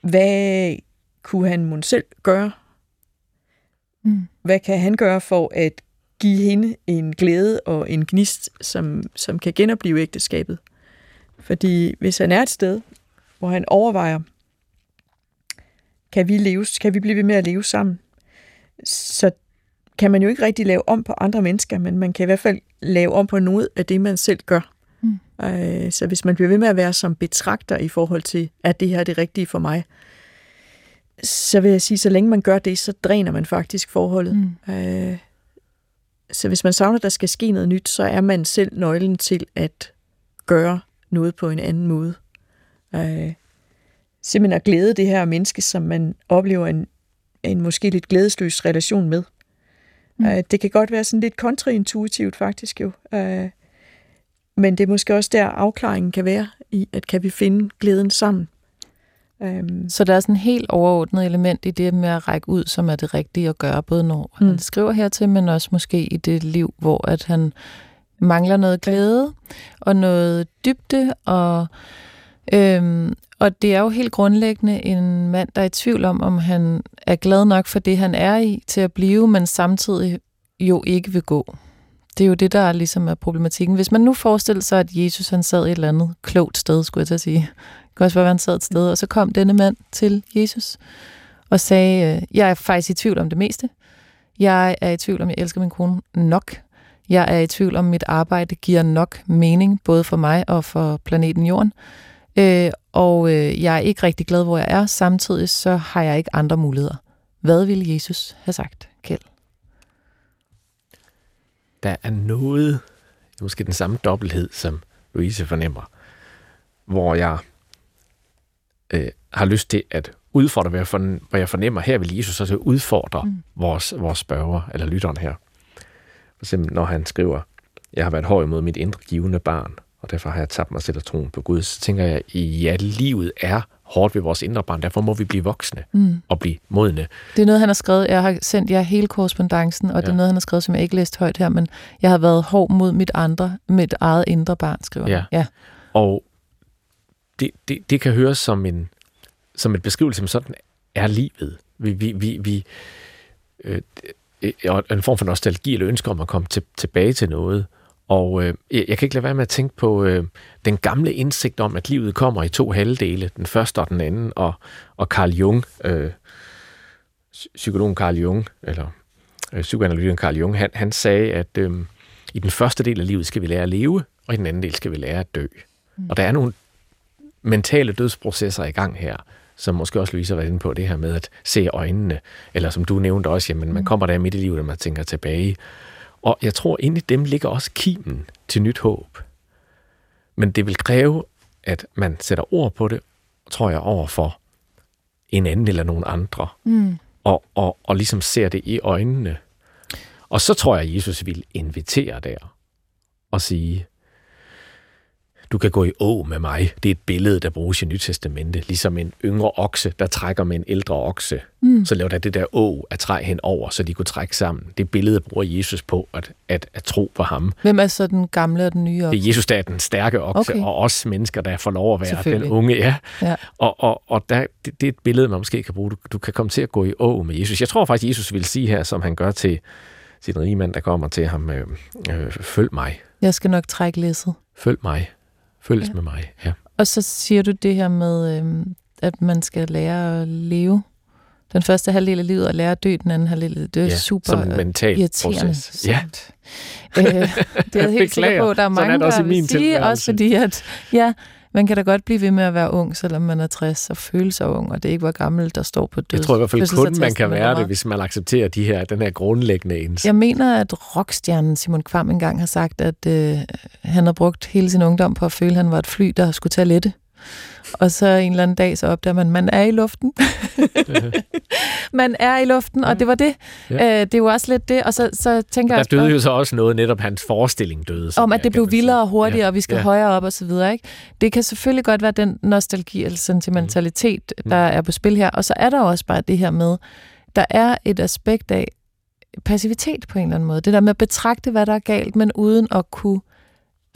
Speaker 1: hvad kunne han måske selv gøre?
Speaker 2: Mm.
Speaker 1: Hvad kan han gøre for at give hende en glæde og en gnist, som, som kan genopleve ægteskabet? Fordi hvis han er et sted, hvor han overvejer, kan vi, leve, kan vi blive ved med at leve sammen, så kan man jo ikke rigtig lave om på andre mennesker, men man kan i hvert fald lave om på noget af det, man selv gør.
Speaker 2: Mm.
Speaker 1: Øh, så hvis man bliver ved med at være som betragter i forhold til, at det her er det rigtige for mig, så vil jeg sige, så længe man gør det, så dræner man faktisk forholdet.
Speaker 2: Mm.
Speaker 1: Øh, så hvis man savner, at der skal ske noget nyt, så er man selv nøglen til at gøre noget på en anden måde. Øh, simpelthen at glæde det her menneske, som man oplever en, en måske lidt glædesløs relation med. Mm. Øh, det kan godt være sådan lidt kontraintuitivt faktisk jo. Øh, men det er måske også der afklaringen kan være i, at kan vi finde glæden sammen.
Speaker 2: Øhm. Så der er sådan en helt overordnet element i det med at række ud, som er det rigtige at gøre, både når mm. han skriver hertil, men også måske i det liv, hvor at han mangler noget glæde og noget dybde, og, øhm, og det er jo helt grundlæggende en mand, der er i tvivl om, om han er glad nok for det, han er i, til at blive, men samtidig jo ikke vil gå. Det er jo det, der ligesom er problematikken. Hvis man nu forestiller sig, at Jesus han sad et eller andet klogt sted, skulle jeg til at sige. Det kan også være, at han sad et sted, og så kom denne mand til Jesus og sagde, øh, jeg er faktisk i tvivl om det meste. Jeg er i tvivl om, jeg elsker min kone nok. Jeg er i tvivl om, mit arbejde giver nok mening, både for mig og for planeten Jorden. Øh, og øh, jeg er ikke rigtig glad, hvor jeg er. Samtidig så har jeg ikke andre muligheder. Hvad ville Jesus have sagt, Kjeld?
Speaker 3: der er noget, måske den samme dobbelthed, som Louise fornemmer, hvor jeg øh, har lyst til at udfordre, hvad jeg, hvad jeg fornemmer her vil Jesus også udfordre mm. vores, vores spørger, eller lytteren her. For eksempel når han skriver, jeg har været hård imod mit indre givende barn, og derfor har jeg tabt mig selv og troen på Gud, så tænker jeg, ja, livet er hårdt ved vores indre barn. Derfor må vi blive voksne mm. og blive modne.
Speaker 2: Det er noget, han har skrevet. Jeg har sendt jer hele korrespondancen, og ja. det er noget, han har skrevet, som jeg ikke læst højt her, men jeg har været hård mod mit andre, mit eget indre barn, skriver
Speaker 3: ja. ja. Og det, det, det kan høres som en, som en beskrivelse, men sådan er livet. Vi, vi, vi, vi øh, en form for nostalgi eller ønsker om at komme til, tilbage til noget, og øh, jeg kan ikke lade være med at tænke på øh, den gamle indsigt om, at livet kommer i to halvdele, den første og den anden, og, og Carl Jung, øh, psykologen Carl Jung, eller øh, psykoanalytikeren Carl Jung, han, han sagde, at øh, i den første del af livet skal vi lære at leve, og i den anden del skal vi lære at dø. Mm. Og der er nogle mentale dødsprocesser i gang her, som måske også Louise været inde på, det her med at se øjnene, eller som du nævnte også, jamen man mm. kommer der midt i livet, og man tænker tilbage, og jeg tror, inde i dem ligger også kimen til nyt håb. Men det vil kræve, at man sætter ord på det, tror jeg, over for en anden eller nogen andre. Mm. Og, og, og ligesom ser det i øjnene. Og så tror jeg, at Jesus vil invitere der og sige, du kan gå i å med mig. Det er et billede, der bruges i Nytestamente. Ligesom en yngre okse, der trækker med en ældre okse. Mm. Så laver der det der å af træ henover, så de kunne trække sammen. Det billede bruger Jesus på at, at, at tro på ham.
Speaker 2: Hvem er så den gamle og den nye okse?
Speaker 3: Det er Jesus, der er den stærke okse, okay. og os mennesker, der får lov at være den unge. Ja. ja. Og, og, og der, det, det er et billede, man måske kan bruge. Du, du kan komme til at gå i å med Jesus. Jeg tror faktisk, Jesus vil sige her, som han gør til sin rige mand, der kommer til ham, øh, øh, følg mig.
Speaker 2: Jeg skal nok trække læsset.
Speaker 3: Følg mig. Følges ja. med mig, ja.
Speaker 2: Og så siger du det her med, øh, at man skal lære at leve den første halvdel af livet og lære at dø den anden halvdel. Det er ja, super som en mental irriterende. Proces. Ja. øh, det er jeg helt sikker på, der er mange, er der vil sige, også fordi at, ja, man kan da godt blive ved med at være ung, selvom man er 60 og føle sig ung, og det er ikke hvor gammel, der står på død.
Speaker 3: Jeg tror i hvert fald kun, man kan være det, hvis man accepterer de her, den her grundlæggende ens.
Speaker 2: Jeg mener, at rockstjernen Simon Kvam engang har sagt, at øh, han har brugt hele sin ungdom på at føle, at han var et fly, der skulle tage lette. Og så en eller anden dag, så opdager man, at man er i luften. man er i luften, og det var det. Ja. Øh, det var også lidt det. Og så, så tænker
Speaker 3: Der
Speaker 2: jeg...
Speaker 3: døde jo så også noget, netop hans forestilling døde.
Speaker 2: Om at det blev vildere og hurtigere, ja. og vi skal ja. højere op og så videre. Ikke? Det kan selvfølgelig godt være den nostalgi eller sentimentalitet, mm. der er på spil her. Og så er der også bare det her med, der er et aspekt af passivitet på en eller anden måde. Det der med at betragte, hvad der er galt, men uden at kunne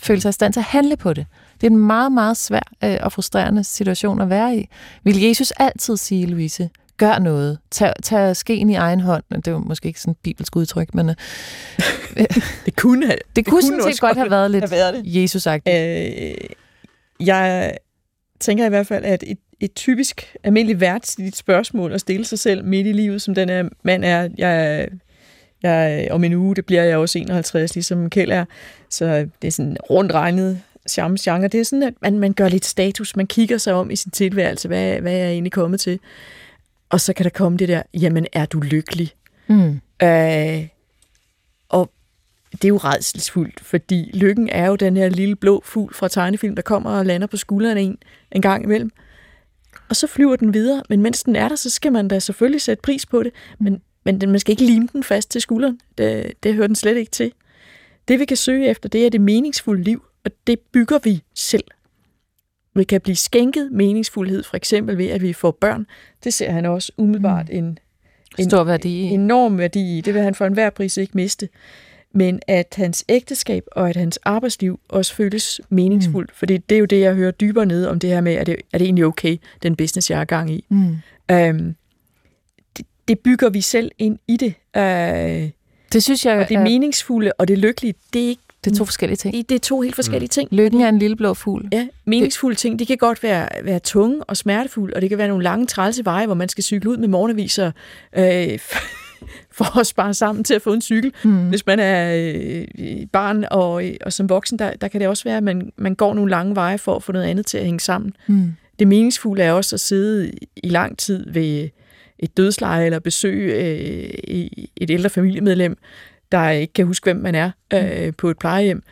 Speaker 2: føle sig i stand til at handle på det. Det er en meget, meget svær øh, og frustrerende situation at være i. Vil Jesus altid sige, Louise, gør noget. Tag, tag skeen i egen hånd. Det er måske ikke sådan et bibelsk udtryk, men... Øh,
Speaker 1: det kunne, have,
Speaker 2: det, det kunne sådan set godt have været lidt have været det. jesus Øh,
Speaker 1: jeg tænker i hvert fald, at et, et typisk almindeligt værtsligt spørgsmål at stille sig selv midt i livet, som den her mand er, jeg, jeg, om en uge, det bliver jeg også 51, ligesom Kjeld er, så det er sådan rundt regnet genre. Det er sådan, at man, man gør lidt status, man kigger sig om i sin tilværelse, hvad, hvad er jeg egentlig kommet til? Og så kan der komme det der, jamen er du lykkelig? Mm. Øh, og det er jo redselsfuldt, fordi lykken er jo den her lille blå fugl fra tegnefilm, der kommer og lander på skulderen en, en gang imellem. Og så flyver den videre, men mens den er der, så skal man da selvfølgelig sætte pris på det, men, men man skal ikke lime den fast til skulderen. Det, det hører den slet ikke til. Det vi kan søge efter, det er det meningsfulde liv, og det bygger vi selv. Vi kan blive skænket meningsfuldhed, for eksempel ved, at vi får børn. Det ser han også umiddelbart mm. en,
Speaker 2: en stor værdi
Speaker 1: en enorm værdi i. Det vil han for enhver pris ikke miste. Men at hans ægteskab og at hans arbejdsliv også føles meningsfuldt. Mm. Fordi det er jo det, jeg hører dybere nede om det her med, at det, er det egentlig okay, den business, jeg er gang i. Mm. Øhm, det, det bygger vi selv ind i det. Øh,
Speaker 2: det synes jeg...
Speaker 1: Og det er meningsfulde og det lykkelige, det er ikke
Speaker 2: det er to forskellige ting.
Speaker 1: Det er to helt forskellige mm. ting.
Speaker 2: Lykken er en lille blå fugl.
Speaker 1: Ja, meningsfulde ting, de kan godt være, være tunge og smertefulde, og det kan være nogle lange, trælse veje, hvor man skal cykle ud med morgenaviser øh, for at spare sammen til at få en cykel. Mm. Hvis man er øh, barn og, og som voksen, der, der kan det også være, at man, man går nogle lange veje for at få noget andet til at hænge sammen. Mm. Det meningsfulde er også at sidde i lang tid ved et dødsleje eller besøge øh, et ældre familiemedlem, der ikke kan huske, hvem man er øh, mm. på et plejehjem.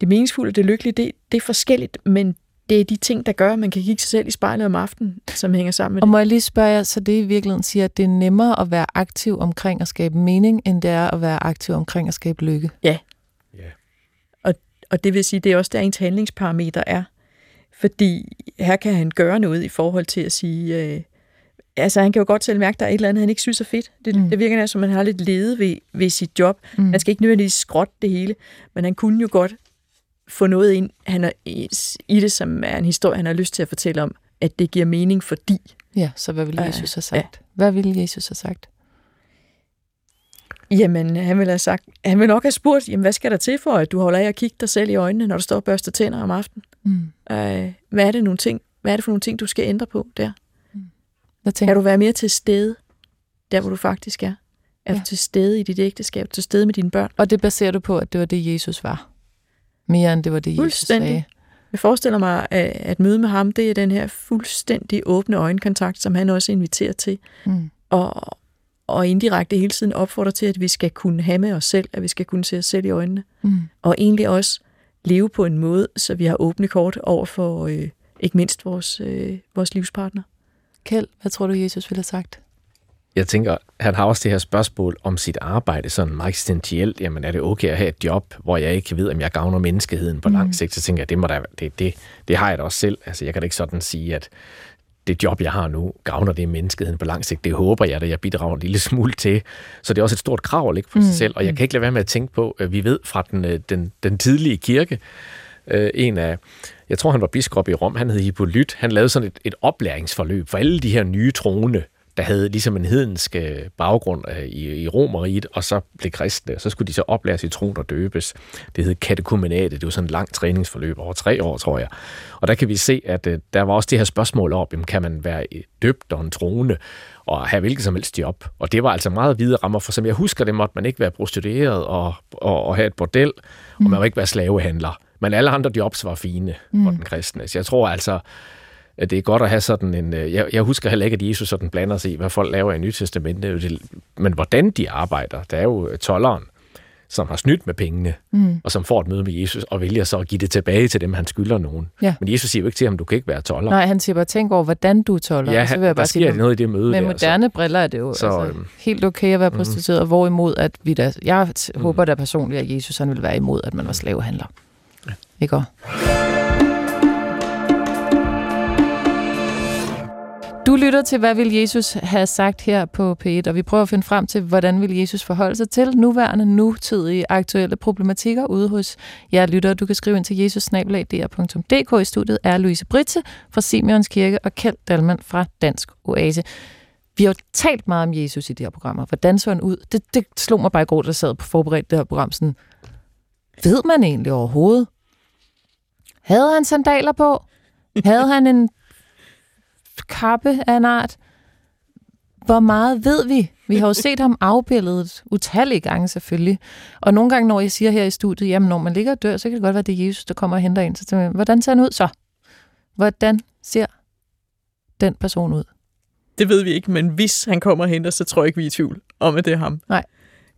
Speaker 1: Det meningsfulde og det lykkelige, det, det er forskelligt, men det er de ting, der gør, at man kan kigge sig selv i spejlet om aftenen, som hænger sammen med
Speaker 2: og
Speaker 1: det.
Speaker 2: må jeg lige spørge jer, så det i virkeligheden siger, at det er nemmere at være aktiv omkring at skabe mening, end det er at være aktiv omkring at skabe lykke?
Speaker 1: Ja. ja. Og, og det vil sige, det er også der ens handlingsparameter er. Fordi her kan han gøre noget i forhold til at sige, øh, altså han kan jo godt selv mærke, at der er et eller andet, han ikke synes er fedt. Det, mm. det virker næsten, som man har lidt lede ved, ved sit job. Mm. Han skal ikke nødvendigvis skråtte det hele, men han kunne jo godt få noget ind han er, i det, som er en historie, han har lyst til at fortælle om, at det giver mening, fordi...
Speaker 2: Ja, så hvad ville Jesus have sagt? Ja. Hvad ville Jesus have sagt?
Speaker 1: Jamen, han ville have sagt, han ville nok have spurgt, jamen, hvad skal der til for, at du holder af at kigge dig selv i øjnene, når du står og børster tænder om aftenen? Mm. Øh, hvad er det nogle ting, hvad er det for nogle ting, du skal ændre på der? Hvad tænker? Kan du være mere til stede, der hvor du faktisk er? Er ja. du til stede i dit ægteskab, til stede med dine børn?
Speaker 2: Og det baserer du på, at det var det, Jesus var? Mere end det var det, Jesus sagde?
Speaker 1: Jeg forestiller mig, at møde med ham, det er den her fuldstændig åbne øjenkontakt, som han også inviterer til. Mm. Og, og indirekte hele tiden opfordrer til, at vi skal kunne have med os selv, at vi skal kunne se os selv i øjnene. Mm. Og egentlig også leve på en måde, så vi har åbne kort over for øh, ikke mindst vores, øh, vores livspartner.
Speaker 2: Kjeld, hvad tror du, Jesus ville have sagt?
Speaker 3: Jeg tænker, han har også det her spørgsmål om sit arbejde, sådan meget eksistentielt. Jamen, er det okay at have et job, hvor jeg ikke ved, om jeg gavner menneskeheden på mm. lang sigt? Så tænker jeg, det, må da, det, det, det har jeg da også selv. Altså, jeg kan da ikke sådan sige, at det job, jeg har nu, gavner det menneskeheden på lang sigt. Det håber jeg, at jeg bidrager en lille smule til. Så det er også et stort krav at lægge på mm. sig selv. Og jeg mm. kan ikke lade være med at tænke på, at vi ved fra den, øh, den, den tidlige kirke, øh, en af, jeg tror han var biskop i Rom, han hed Hippolyt, han lavede sådan et, et oplæringsforløb for alle de her nye troende, der havde ligesom en hedensk øh, baggrund øh, i, i Romeriet, og så blev kristne, så skulle de så oplæres i troen og døbes. Det hed katekumenate, det var sådan et langt træningsforløb over tre år, tror jeg. Og der kan vi se, at øh, der var også det her spørgsmål op, jamen, kan man være døbt og en troende, og have hvilket som helst job. Og det var altså meget hvide rammer, for som jeg husker det, måtte man ikke være prostitueret og, og, og have et bordel, mm. og man må ikke være slavehandler. Men alle andre jobs var fine mm. for den kristne. Så jeg tror altså, at det er godt at have sådan en... Øh, jeg, jeg husker heller ikke, at Jesus sådan blander sig i, hvad folk laver i Nyt Testamentet. Men hvordan de arbejder, der er jo tolleren, som har snydt med pengene, mm. og som får et møde med Jesus, og vælger så at give det tilbage til dem, han skylder nogen. Ja. Men Jesus siger jo ikke til ham, du kan ikke være toller.
Speaker 2: Nej, han siger bare, tænk over, hvordan du toller.
Speaker 3: Ja, så vil jeg bare sige, noget i det møde
Speaker 2: Med der, moderne så. briller er det jo så, altså, øhm, helt okay at være mm. prostitueret, mm. hvorimod at vi da, jeg mm. håber da personligt, at Jesus han vil være imod, at man var slavehandler. Ja. Ikke også? Du lytter til, hvad vil Jesus have sagt her på P1, og vi prøver at finde frem til, hvordan vil Jesus forholde sig til nuværende, nutidige, aktuelle problematikker ude hos jer lytter. Du kan skrive ind til jesusnabelag.dr.dk. I studiet er Louise Britse fra Simeons Kirke og Kjeld Dalman fra Dansk Oase. Vi har jo talt meget om Jesus i de her programmer. Hvordan så han ud? Det, det slog mig bare i går, der sad på forberedt det her program. Sådan, ved man egentlig overhovedet? Havde han sandaler på? Havde han en kappe af en art? Hvor meget ved vi? Vi har jo set ham afbildet utallige gange selvfølgelig. Og nogle gange, når jeg siger her i studiet, jamen når man ligger og dør, så kan det godt være, det er Jesus, der kommer og henter en. Så tænker jeg, hvordan ser han ud så? Hvordan ser den person ud?
Speaker 1: Det ved vi ikke, men hvis han kommer og henter, så tror jeg ikke, vi er i tvivl om, at det er ham.
Speaker 2: Nej.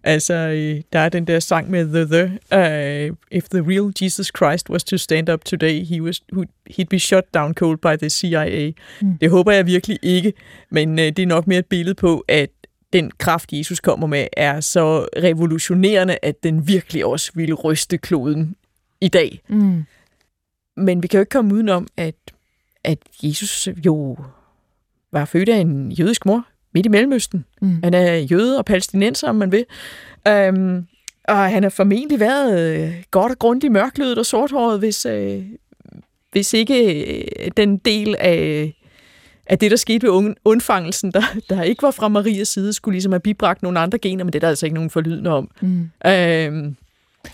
Speaker 1: Altså, øh, der er den der sang med The The. Uh, if the real Jesus Christ was to stand up today, he was, he'd be shot down cold by the CIA. Mm. Det håber jeg virkelig ikke, men uh, det er nok mere et billede på, at den kraft, Jesus kommer med, er så revolutionerende, at den virkelig også ville ryste kloden i dag. Mm. Men vi kan jo ikke komme udenom, at, at Jesus jo var født af en jødisk mor midt i Mellemøsten. Mm. Han er jøde og palæstinenser, om man vil. Um, og han har formentlig været øh, godt og grundigt mørklødet og sorthåret, hvis, øh, hvis ikke øh, den del af, af det, der skete ved undfangelsen, der, der ikke var fra Marias side, skulle ligesom have bibragt nogle andre gener, men det er der altså ikke nogen forlydende om. Mm. Um,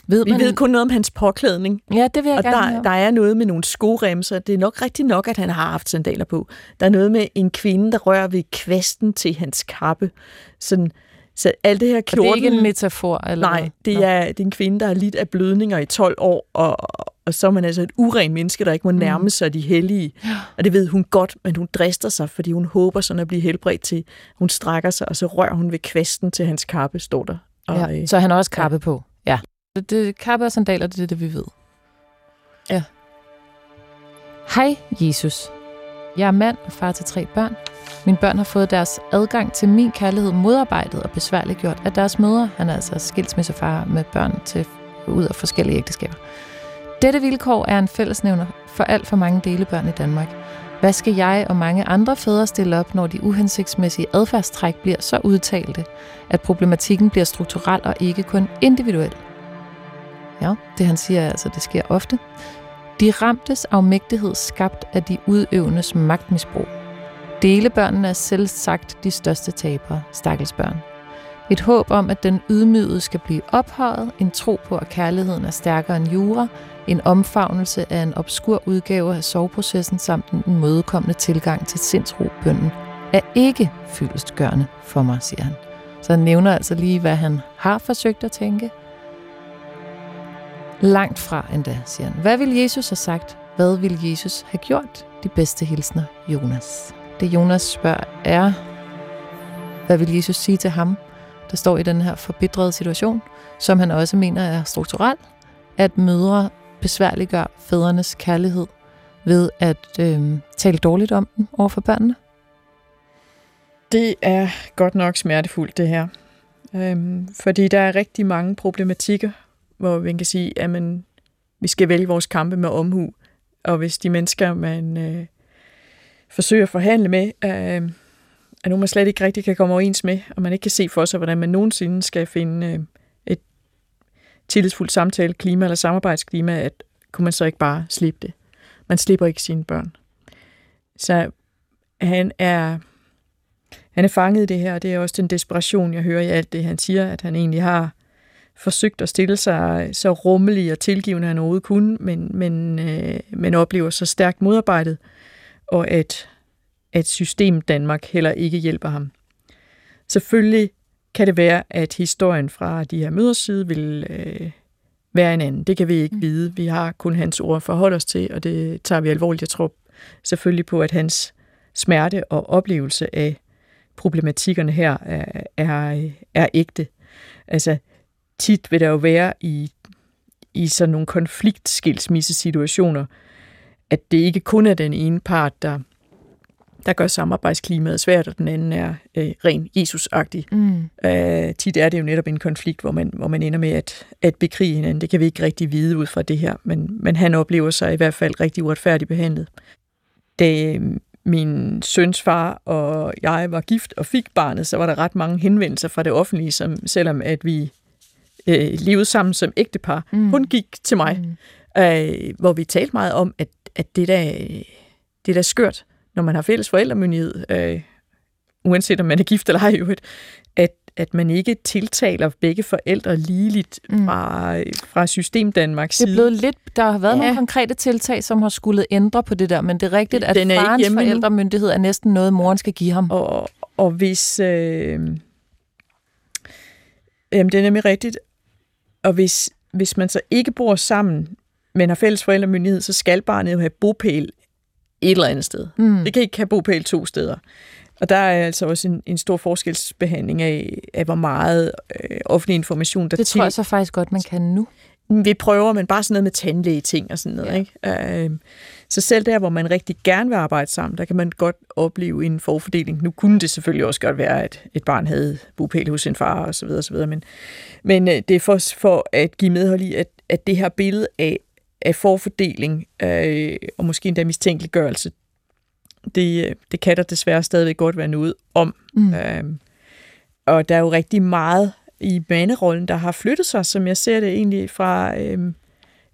Speaker 1: ved man... Vi ved kun noget om hans påklædning.
Speaker 2: Ja, det vil jeg
Speaker 1: og
Speaker 2: gerne
Speaker 1: der, der er noget med nogle skoremser. Det er nok rigtigt nok, at han har haft sandaler på. Der er noget med en kvinde, der rører ved kvæsten til hans kappe. Sådan, så alt det her kjorten...
Speaker 2: Og det er ikke en metafor? Eller
Speaker 1: nej, det er, det er en kvinde, der har lidt af blødninger i 12 år, og, og så er man altså et uren menneske, der ikke må mm. nærme sig de hellige. Og det ved hun godt, men hun drister sig, fordi hun håber sådan at blive helbredt til. Hun strækker sig, og så rører hun ved kvæsten til hans kappe, står der. Og,
Speaker 2: ja, øh, så han har også kappe ja. på? Det, det kappe og sandaler, det er det, vi ved. Ja. Hej, Jesus. Jeg er mand og far til tre børn. Mine børn har fået deres adgang til min kærlighed modarbejdet og besværligt gjort af deres mødre. Han er altså skilsmissefar med børn til ud af forskellige ægteskaber. Dette vilkår er en fællesnævner for alt for mange delebørn i Danmark. Hvad skal jeg og mange andre fædre stille op, når de uhensigtsmæssige adfærdstræk bliver så udtalte, at problematikken bliver strukturel og ikke kun individuel? Ja, det han siger er altså, det sker ofte. De ramtes afmægtighed skabt af de udøvendes magtmisbrug. Delebørnene er selv sagt de største tabere, stakkels børn. Et håb om, at den ydmygede skal blive ophøjet, en tro på, at kærligheden er stærkere end jura, en omfavnelse af en obskur udgave af soveprocessen samt en mødekommende tilgang til sindsrobønden, er ikke fyldestgørende for mig, siger han. Så han nævner altså lige, hvad han har forsøgt at tænke, Langt fra endda, siger han. Hvad ville Jesus have sagt? Hvad ville Jesus have gjort? De bedste hilsner, Jonas. Det Jonas spørger er, hvad vil Jesus sige til ham, der står i den her forbitrede situation, som han også mener er strukturel, at mødre besværliggør fædrenes kærlighed ved at øh, tale dårligt om den over for børnene?
Speaker 1: Det er godt nok smertefuldt, det her. Øhm, fordi der er rigtig mange problematikker hvor vi kan sige, at man, vi skal vælge vores kampe med omhu. Og hvis de mennesker, man øh, forsøger at forhandle med, øh, er nogen, man slet ikke rigtig kan komme overens med, og man ikke kan se for sig, hvordan man nogensinde skal finde øh, et tillidsfuldt samtale, klima eller samarbejdsklima, at kunne man så ikke bare slippe det. Man slipper ikke sine børn. Så han er, han er fanget i det her, og det er også den desperation, jeg hører i alt det, han siger, at han egentlig har forsøgt at stille sig så rummelig og tilgivende, han overhovedet kunne, men, men, øh, men oplever så stærkt modarbejdet, og at, at system Danmark heller ikke hjælper ham. Selvfølgelig kan det være, at historien fra de her møders side vil øh, være en anden. Det kan vi ikke mm. vide. Vi har kun hans ord at forholde os til, og det tager vi alvorligt. Jeg tror selvfølgelig på, at hans smerte og oplevelse af problematikkerne her er, er, er ægte. Altså, tit vil der jo være i, i sådan nogle konfliktskilsmisse-situationer, at det ikke kun er den ene part, der, der gør samarbejdsklimaet svært, og den anden er øh, ren Jesus-agtig. Mm. Øh, tit er det jo netop en konflikt, hvor man, hvor man ender med at, at bekrige hinanden. Det kan vi ikke rigtig vide ud fra det her, men, men han oplever sig i hvert fald rigtig uretfærdigt behandlet. Det, min søns far og jeg var gift og fik barnet, så var der ret mange henvendelser fra det offentlige, som selvom at vi øh, levede sammen som ægtepar, mm. hun gik til mig, mm. øh, hvor vi talte meget om, at, at det der det er skørt, når man har fælles forældremyndighed, øh, uanset om man er gift eller ej, at, at man ikke tiltaler begge forældre ligeligt mm. fra, fra system Danmarks
Speaker 2: side. Det er blevet lidt, der har været ja. nogle konkrete tiltag, som har skulle ændre på det der, men det er rigtigt, at
Speaker 1: Den
Speaker 2: er farens forældremyndighed er næsten noget, moren skal give ham.
Speaker 1: Og, og hvis... Øh, jamen, det er nemlig rigtigt. Og hvis, hvis man så ikke bor sammen, men har fælles forældremyndighed, så skal barnet jo have bopæl et eller andet sted. Mm. Det kan ikke have bopæl to steder. Og der er altså også en, en stor forskelsbehandling af, af hvor meget øh, offentlig information der
Speaker 2: Det
Speaker 1: til.
Speaker 2: tror jeg så faktisk godt, man kan nu.
Speaker 1: Vi prøver, men bare sådan noget med tandlæge-ting og sådan noget. Ja. Ikke? Øh, så selv der, hvor man rigtig gerne vil arbejde sammen, der kan man godt opleve en forfordeling. Nu kunne det selvfølgelig også godt være, at et barn havde bopæl hos sin far og så videre, og så videre. Men, men øh, det er for, for at give medhold i, at, at det her billede af, af forfordeling øh, og måske endda mistænkeliggørelse, det, det kan der desværre stadigvæk godt være noget om. Mm. Øhm, og der er jo rigtig meget i manderollen, der har flyttet sig, som jeg ser det egentlig fra øhm,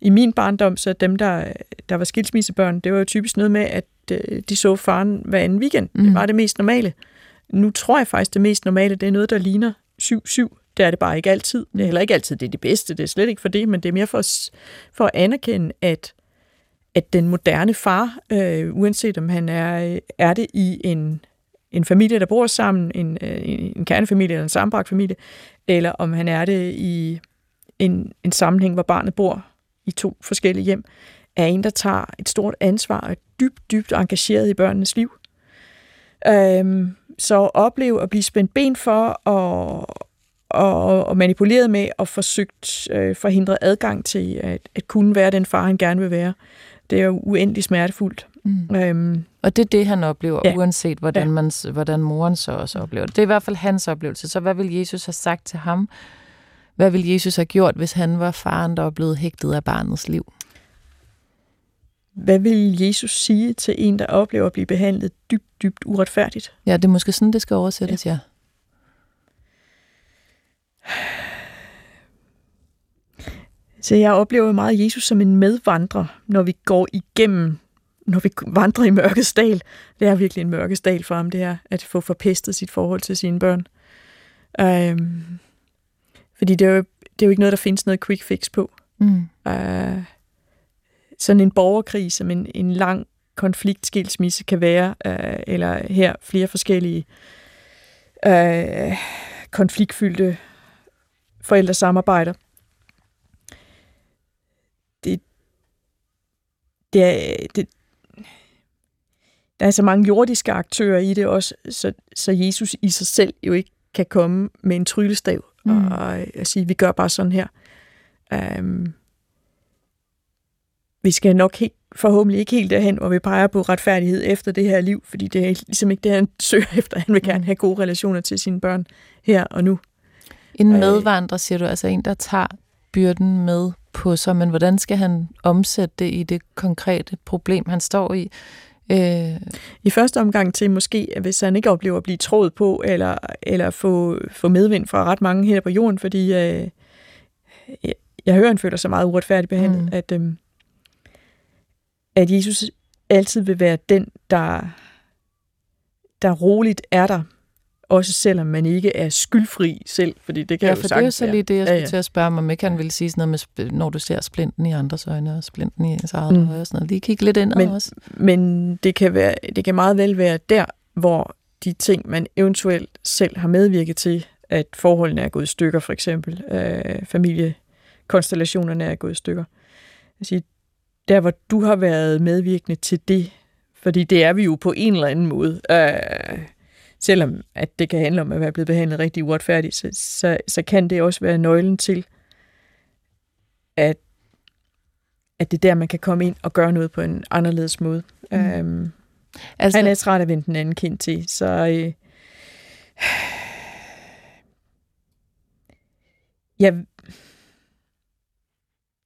Speaker 1: i min barndom, så dem, der, der var skilsmissebørn, det var jo typisk noget med, at øh, de så faren hver anden weekend. Mm. Det var det mest normale. Nu tror jeg faktisk, det mest normale, det er noget, der ligner 7-7. Det er det bare ikke altid. Det er heller ikke altid det er det bedste, det er slet ikke for det, men det er mere for, for at anerkende, at at den moderne far, øh, uanset om han er, er det i en, en familie, der bor sammen, en, øh, en kernefamilie eller en sammenbragt familie, eller om han er det i en, en sammenhæng, hvor barnet bor i to forskellige hjem, er en, der tager et stort ansvar og er dybt, dybt engageret i børnenes liv. Øhm, så opleve at blive spændt ben for og, og, og manipuleret med og forsøgt øh, forhindre adgang til at, at kunne være den far, han gerne vil være det er jo uendelig smertefuldt.
Speaker 2: Mm. Øhm, og det er det, han oplever, ja. uanset hvordan, ja. man, hvordan moren så også oplever det. Det er i hvert fald hans oplevelse. Så hvad vil Jesus have sagt til ham? Hvad vil Jesus have gjort, hvis han var faren, der var blevet hægtet af barnets liv?
Speaker 1: Hvad vil Jesus sige til en, der oplever at blive behandlet dybt, dybt uretfærdigt?
Speaker 2: Ja, det er måske sådan, det skal oversættes, ja. ja.
Speaker 1: Så jeg oplever meget Jesus som en medvandrer, når vi går igennem, når vi vandrer i mørkets dal. Det er virkelig en mørkets dal for ham, det her, at få forpestet sit forhold til sine børn. Øhm, fordi det er, jo, det er jo ikke noget, der findes noget quick fix på. Mm. Øh, sådan en borgerkrig, som en, en lang konflikt, skilsmisse kan være, øh, eller her flere forskellige øh, konfliktfyldte forældresamarbejder, det er, det, der er så mange jordiske aktører i det også, så, så Jesus i sig selv jo ikke kan komme med en tryllestav mm. og, og sige, vi gør bare sådan her. Um, vi skal nok helt, forhåbentlig ikke helt derhen, hvor vi peger på retfærdighed efter det her liv, fordi det er ligesom ikke det, han søger efter. Han vil gerne mm. have gode relationer til sine børn her og nu.
Speaker 2: En øh. medvandrer, siger du, altså en, der tager byrden med på sig, men hvordan skal han omsætte det i det konkrete problem, han står i?
Speaker 1: Øh... I første omgang til måske, hvis han ikke oplever at blive trådt på, eller, eller få, få medvind fra ret mange her på jorden, fordi øh, jeg, jeg hører, han føler sig meget uretfærdigt behandlet, mm. at, øh, at Jesus altid vil være den, der, der roligt er der, også selvom man ikke er skyldfri selv, fordi det kan
Speaker 2: ja,
Speaker 1: jo
Speaker 2: for det er jo så lige det, jeg skulle ja, ja. til at spørge mig, om ikke han ville sige sådan noget med, når du ser splinten i andres øjne, og splinten i ens eget mm. øje og sådan noget. Lige kigge lidt ind
Speaker 1: men,
Speaker 2: også.
Speaker 1: Men det kan, være, det kan meget vel være der, hvor de ting, man eventuelt selv har medvirket til, at forholdene er gået i stykker, for eksempel øh, familiekonstellationerne er gået i stykker. Altså, der, hvor du har været medvirkende til det, fordi det er vi jo på en eller anden måde, øh, selvom at det kan handle om at være blevet behandlet rigtig uretfærdigt, så, så, så kan det også være nøglen til, at, at det er der, man kan komme ind og gøre noget på en anderledes måde. Mm. Øhm, altså, han er træt af at den anden kind til, så... Øh,
Speaker 2: ja,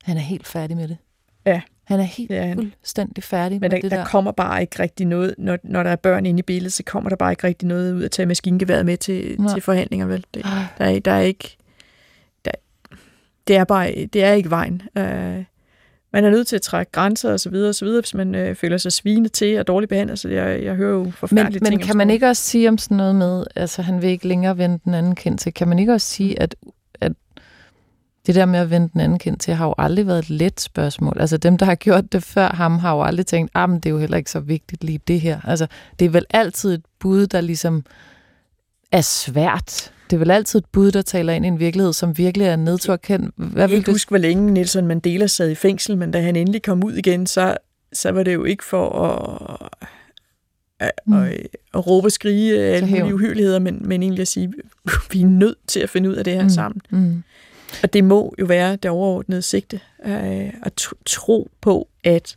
Speaker 2: han er helt færdig med det.
Speaker 1: Ja.
Speaker 2: Han er helt ja, fuldstændig færdig
Speaker 1: Men
Speaker 2: der,
Speaker 1: med det
Speaker 2: der.
Speaker 1: der kommer bare ikke rigtig noget, når, når der er børn inde i billedet, så kommer der bare ikke rigtig noget ud at tage maskingeværet med til, til forhandlinger. Vel? Det, der, er, der er ikke... Der, det er bare det er ikke vejen. Uh, man er nødt til at trække grænser og så videre, og så videre hvis man øh, føler sig svine til og dårligt behandlet. Så jeg, jeg hører jo forfærdelige
Speaker 2: men,
Speaker 1: ting.
Speaker 2: Men kan man ikke også sige om sådan noget med, altså han vil ikke længere vende den anden kendt til, kan man ikke også sige, at, at det der med at vende den anden kendt til, har jo aldrig været et let spørgsmål. Altså dem, der har gjort det før ham, har jo aldrig tænkt, ah, men det er jo heller ikke så vigtigt lige det her. Altså det er vel altid et bud, der ligesom er svært. Det er vel altid et bud, der taler ind i en virkelighed, som virkelig er nedturkendt.
Speaker 1: Hvad vil jeg kan du... huske, hvor længe Nelson Mandela sad i fængsel, men da han endelig kom ud igen, så, så var det jo ikke for at, at, mm. at, at råbe og skrige alle mulige uhyrligheder, men, men egentlig at sige, vi er nødt til at finde ud af det her mm. sammen. Mm. Og det må jo være det overordnede sigte, øh, at tro på, at,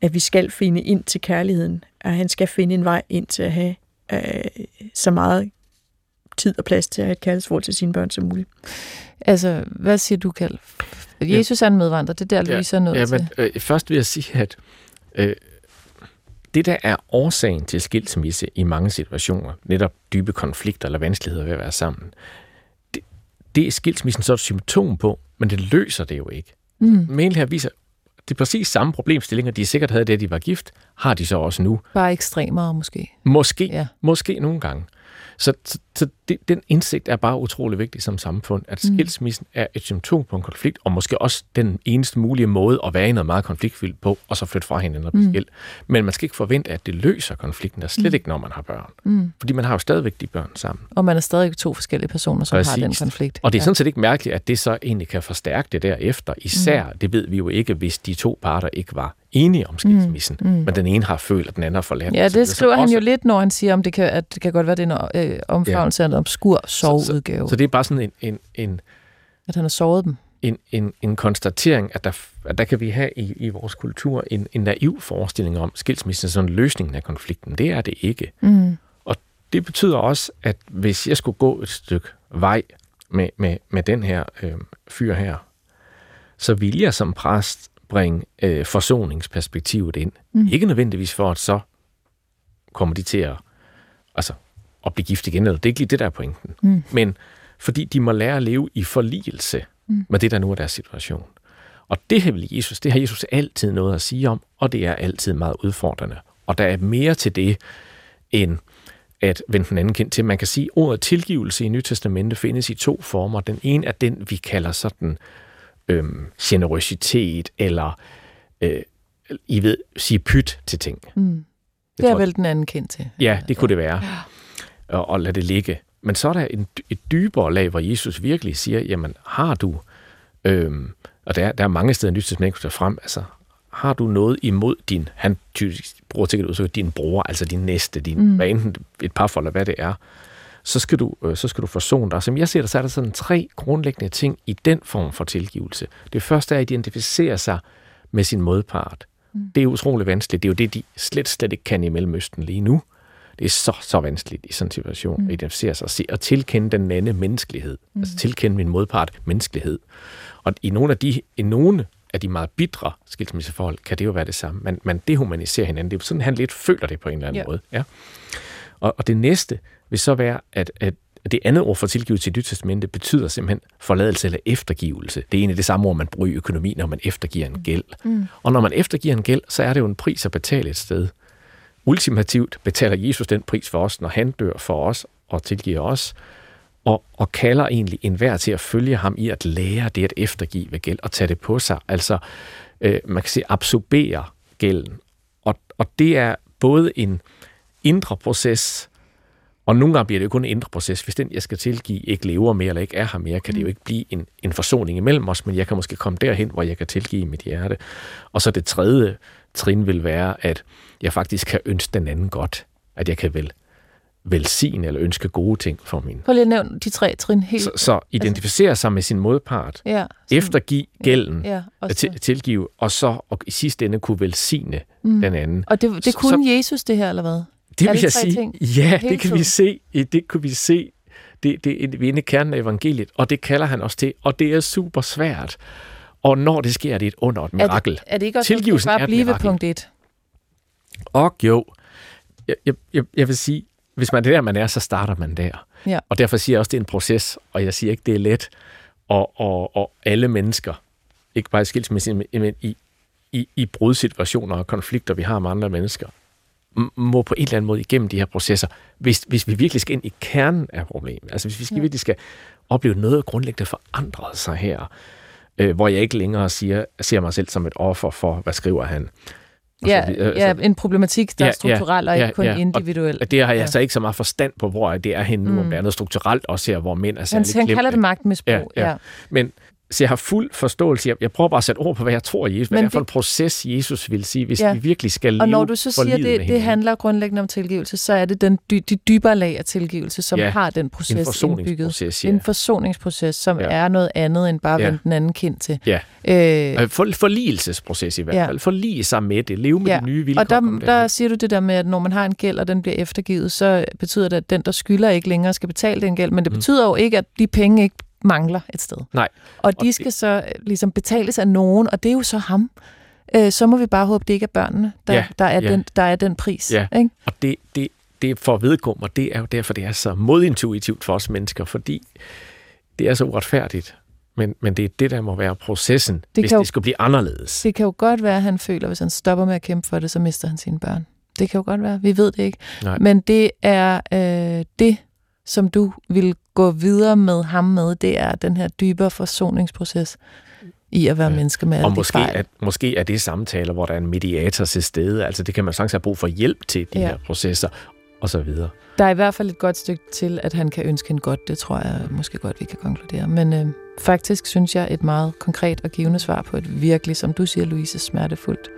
Speaker 1: at vi skal finde ind til kærligheden, at han skal finde en vej ind til at have øh, så meget tid og plads til at have et kærlighedsforhold til sine børn som muligt.
Speaker 2: Altså, hvad siger du, Kald? Jesus er en medvandrer, det er der, Louise ja, er nødt ja, men,
Speaker 3: øh, først vil jeg sige, at øh, det, der er årsagen til skilsmisse i mange situationer, netop dybe konflikter eller vanskeligheder ved at være sammen, det, er skilsmissen så et symptom på, men det løser det jo ikke. Mm. Mail her viser, det er præcis samme problemstillinger, de sikkert havde, da de var gift, har de så også nu.
Speaker 2: Bare ekstremere måske.
Speaker 3: Måske, ja. måske nogle gange. Så, så, så det, den indsigt er bare utrolig vigtig som samfund, at mm. skilsmissen er et symptom på en konflikt, og måske også den eneste mulige måde at være i noget meget konfliktfyldt på, og så flytte fra hinanden og blive mm. Men man skal ikke forvente, at det løser konflikten, der slet mm. ikke, når man har børn. Mm. Fordi man har jo stadigvæk de børn sammen.
Speaker 2: Og man er stadig to forskellige personer, som Præcis. har den konflikt.
Speaker 3: Og det er sådan set ikke mærkeligt, at det så egentlig kan forstærke det derefter. Især, mm. det ved vi jo ikke, hvis de to parter ikke var enige om skilsmissen, mm, mm. men den ene har følt, at den anden har forladt.
Speaker 2: Ja, det skriver han også... jo lidt, når han siger, om det kan, at det kan godt være, det er en øh, ja. Af en obskur soveudgave.
Speaker 3: Så, så, så det er bare sådan en, en, en...
Speaker 2: At han har sovet dem?
Speaker 3: En, en, en konstatering, at der, at der kan vi have i, i vores kultur en, en naiv forestilling om skilsmissen som løsningen af konflikten. Det er det ikke. Mm. Og det betyder også, at hvis jeg skulle gå et stykke vej med, med, med den her øh, fyr her, så ville jeg som præst bringe øh, forsoningsperspektivet ind. Mm. Ikke nødvendigvis for, at så kommer de til at, at blive gift igen, eller det er ikke lige det, der er pointen. Mm. Men fordi de må lære at leve i forligelse mm. med det, der nu er deres situation. Og det har Jesus, det har Jesus altid noget at sige om, og det er altid meget udfordrende. Og der er mere til det, end at vende den anden kendt til. Man kan sige, at ordet tilgivelse i Nyt Testamente findes i to former. Den ene er den, vi kalder sådan øhm, generøsitet, eller øh, I ved, sige pyt til ting.
Speaker 2: Mm. Det er vel den anden kendt til.
Speaker 3: Ja, det kunne det være. Ja. Og, og lad det ligge. Men så er der en, et dybere lag, hvor Jesus virkelig siger, jamen har du, øhm, og der, der er mange steder, Nyt Testament frem, altså har du noget imod din, han bruger til at din bror, altså din næste, din, mm. hvad enten et par eller hvad det er, så skal du, øh, så skal du forsone dig. Som jeg ser det, så er der sådan tre grundlæggende ting i den form for tilgivelse. Det første er at identificere sig med sin modpart. Mm. Det er utrolig vanskeligt. Det er jo det, de slet, slet ikke kan i Mellemøsten lige nu. Det er så, så vanskeligt i sådan en situation mm. at identificere sig og, se, og tilkende den anden menneskelighed. Mm. Altså tilkende min modpart menneskelighed. Og i nogle af de, i nogle af de meget bitre skilsmisseforhold, kan det jo være det samme. Man, man dehumaniserer hinanden. Det er sådan, han lidt føler det på en eller anden yeah. måde. Ja. Og, og det næste, vil så være, at, at det andet ord for tilgivelse i Nyt Testamente betyder simpelthen forladelse eller eftergivelse. Det er egentlig det samme ord, man bruger i økonomi, når man eftergiver en gæld. Mm. Og når man eftergiver en gæld, så er det jo en pris at betale et sted. Ultimativt betaler Jesus den pris for os, når han dør for os og tilgiver os, og, og kalder egentlig enhver til at følge ham i at lære det at eftergive gæld og tage det på sig. Altså, øh, man kan sige, absorbere gælden. Og, og det er både en indre proces, og nogle gange bliver det jo kun en indre proces. Hvis den, jeg skal tilgive, ikke lever mere eller ikke er her mere, kan det jo mm. ikke blive en, en forsoning imellem os, men jeg kan måske komme derhen, hvor jeg kan tilgive mit hjerte. Og så det tredje trin vil være, at jeg faktisk kan ønske den anden godt. At jeg kan vel velsigne eller ønske gode ting for min.
Speaker 2: Prøv lige at nævne de tre trin helt.
Speaker 3: Så, så identificere altså, sig med sin modpart, ja, sådan, eftergive gælden, ja, og så. tilgive, og så og i sidste ende kunne velsigne mm. den anden.
Speaker 2: Og det, det kunne så, Jesus det her, eller hvad?
Speaker 3: Det vil jeg sige. Ting? Ja, Helt det kan vi se. Det kan vi se. Det, det er inde i kernen af evangeliet, og det kalder han også til, og det er super svært. Og når det sker, er det et under et mirakel.
Speaker 2: Er det, er det ikke også
Speaker 3: Tilgivelsen
Speaker 2: bare
Speaker 3: er et
Speaker 2: blive ved punkt 1?
Speaker 3: Og jo, jeg, jeg, jeg, vil sige, hvis man er der, man er, så starter man der.
Speaker 2: Ja.
Speaker 3: Og derfor siger jeg også, det er en proces, og jeg siger ikke, det er let. Og, og, og alle mennesker, ikke bare i skilsmisse, men i, i, i brudsituationer og konflikter, vi har med andre mennesker, må på en eller anden måde igennem de her processer, hvis, hvis vi virkelig skal ind i kernen af problemet, altså hvis vi skal,
Speaker 2: Ja.
Speaker 3: virkelig skal opleve noget grundlæggende forandret sig her, øh, hvor jeg ikke længere siger, ser mig selv som et offer for, hvad skriver han? Og
Speaker 2: Ja,
Speaker 3: så videre.
Speaker 2: ja, en problematik, der
Speaker 3: Ja,
Speaker 2: er strukturel og
Speaker 3: ja,
Speaker 2: ikke kun
Speaker 3: ja, og-
Speaker 2: individuel.
Speaker 3: og det har jeg
Speaker 2: Ja.
Speaker 3: så ikke så meget forstand på, hvor det er henne nu, om
Speaker 2: Mm.
Speaker 3: der er noget strukturelt også her, hvor mænd er
Speaker 2: Han,
Speaker 3: særligt
Speaker 2: han kalder
Speaker 3: glemte.
Speaker 2: det magtmisbrug.
Speaker 3: Ja, ja.
Speaker 2: ja.
Speaker 3: Men så jeg har fuld forståelse. Jeg, jeg prøver bare at sætte ord på, hvad jeg tror, Jesus, hvad
Speaker 2: Men
Speaker 3: det er for en proces, Jesus vil sige, hvis
Speaker 2: Ja.
Speaker 3: vi virkelig skal leve
Speaker 2: Og når du så siger, det, det handler grundlæggende om tilgivelse, så er det den dy, de dybere lag af tilgivelse, som
Speaker 3: Ja,
Speaker 2: har den proces
Speaker 3: en
Speaker 2: indbygget.
Speaker 3: forsoningsproces, ja.
Speaker 2: en forsoningsproces, som
Speaker 3: Ja.
Speaker 2: er noget andet end bare at
Speaker 3: Ja.
Speaker 2: vende den anden kind til.
Speaker 3: Ja.
Speaker 2: Øh,
Speaker 3: Øh, For, forligelsesproces i hvert
Speaker 2: Ja.
Speaker 3: fald. Forlige sig med det. Leve med
Speaker 2: Ja,
Speaker 3: de nye vilkår.
Speaker 2: og der,
Speaker 3: kom
Speaker 2: der siger du det der med, at når man har en gæld, og den bliver eftergivet, så betyder det, at den, der skylder, ikke længere skal betale den gæld. Men det
Speaker 3: Mm.
Speaker 2: betyder jo ikke, at de penge ikke mangler et sted.
Speaker 3: Nej.
Speaker 2: Og de
Speaker 3: Og
Speaker 2: skal
Speaker 3: det-
Speaker 2: så øh, ligesom betales af nogen, og det er jo så ham. Øh, så må vi bare håbe, det ikke er børnene, der,
Speaker 3: Ja,
Speaker 2: der, er,
Speaker 3: ja.
Speaker 2: den, der er den pris.
Speaker 3: Ja.
Speaker 2: Ikke?
Speaker 3: Og det, det, det for at vedkomme, og det er jo derfor, det er så modintuitivt for os mennesker, fordi det er så uretfærdigt. Men, men det er det, der må være processen, det hvis
Speaker 2: jo-
Speaker 3: det skulle blive anderledes.
Speaker 2: Det kan jo godt være, at han føler, at hvis han stopper med at kæmpe for det, så mister han sine børn. Det kan jo godt være. Vi ved det ikke.
Speaker 3: Nej.
Speaker 2: Men det er øh, det, som du vil gå videre med ham med, det er den her dybere forsoningsproces i at være
Speaker 3: Ja.
Speaker 2: menneske med alle
Speaker 3: Og måske
Speaker 2: fejl.
Speaker 3: er, måske er det samtaler, hvor der er en mediator til stede. Altså det kan man sagtens have brug for hjælp til, de
Speaker 2: Ja.
Speaker 3: her processer, og så videre.
Speaker 2: Der er i hvert fald et godt stykke til, at han kan ønske hende godt. Det tror jeg måske godt, vi kan konkludere. Men øh, faktisk synes jeg et meget konkret og givende svar på et virkelig, som du siger, Louise, smertefuldt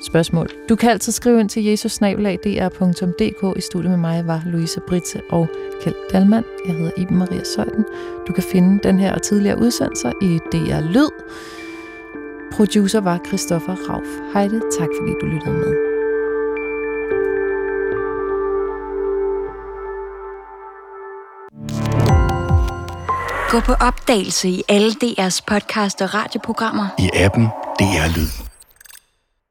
Speaker 2: spørgsmål. Du kan altid skrive ind til jesusnabelag.dr.dk. I studiet med mig var Louise Britze og Kjeld Dalman. Jeg hedder Iben Maria Søjden. Du kan finde den her og tidligere udsendelser i DR Lyd. Producer var Christoffer Rauf Heide. Tak fordi du lyttede med.
Speaker 4: Gå på opdagelse i alle DR's podcast og radioprogrammer.
Speaker 5: I appen DR Lyd.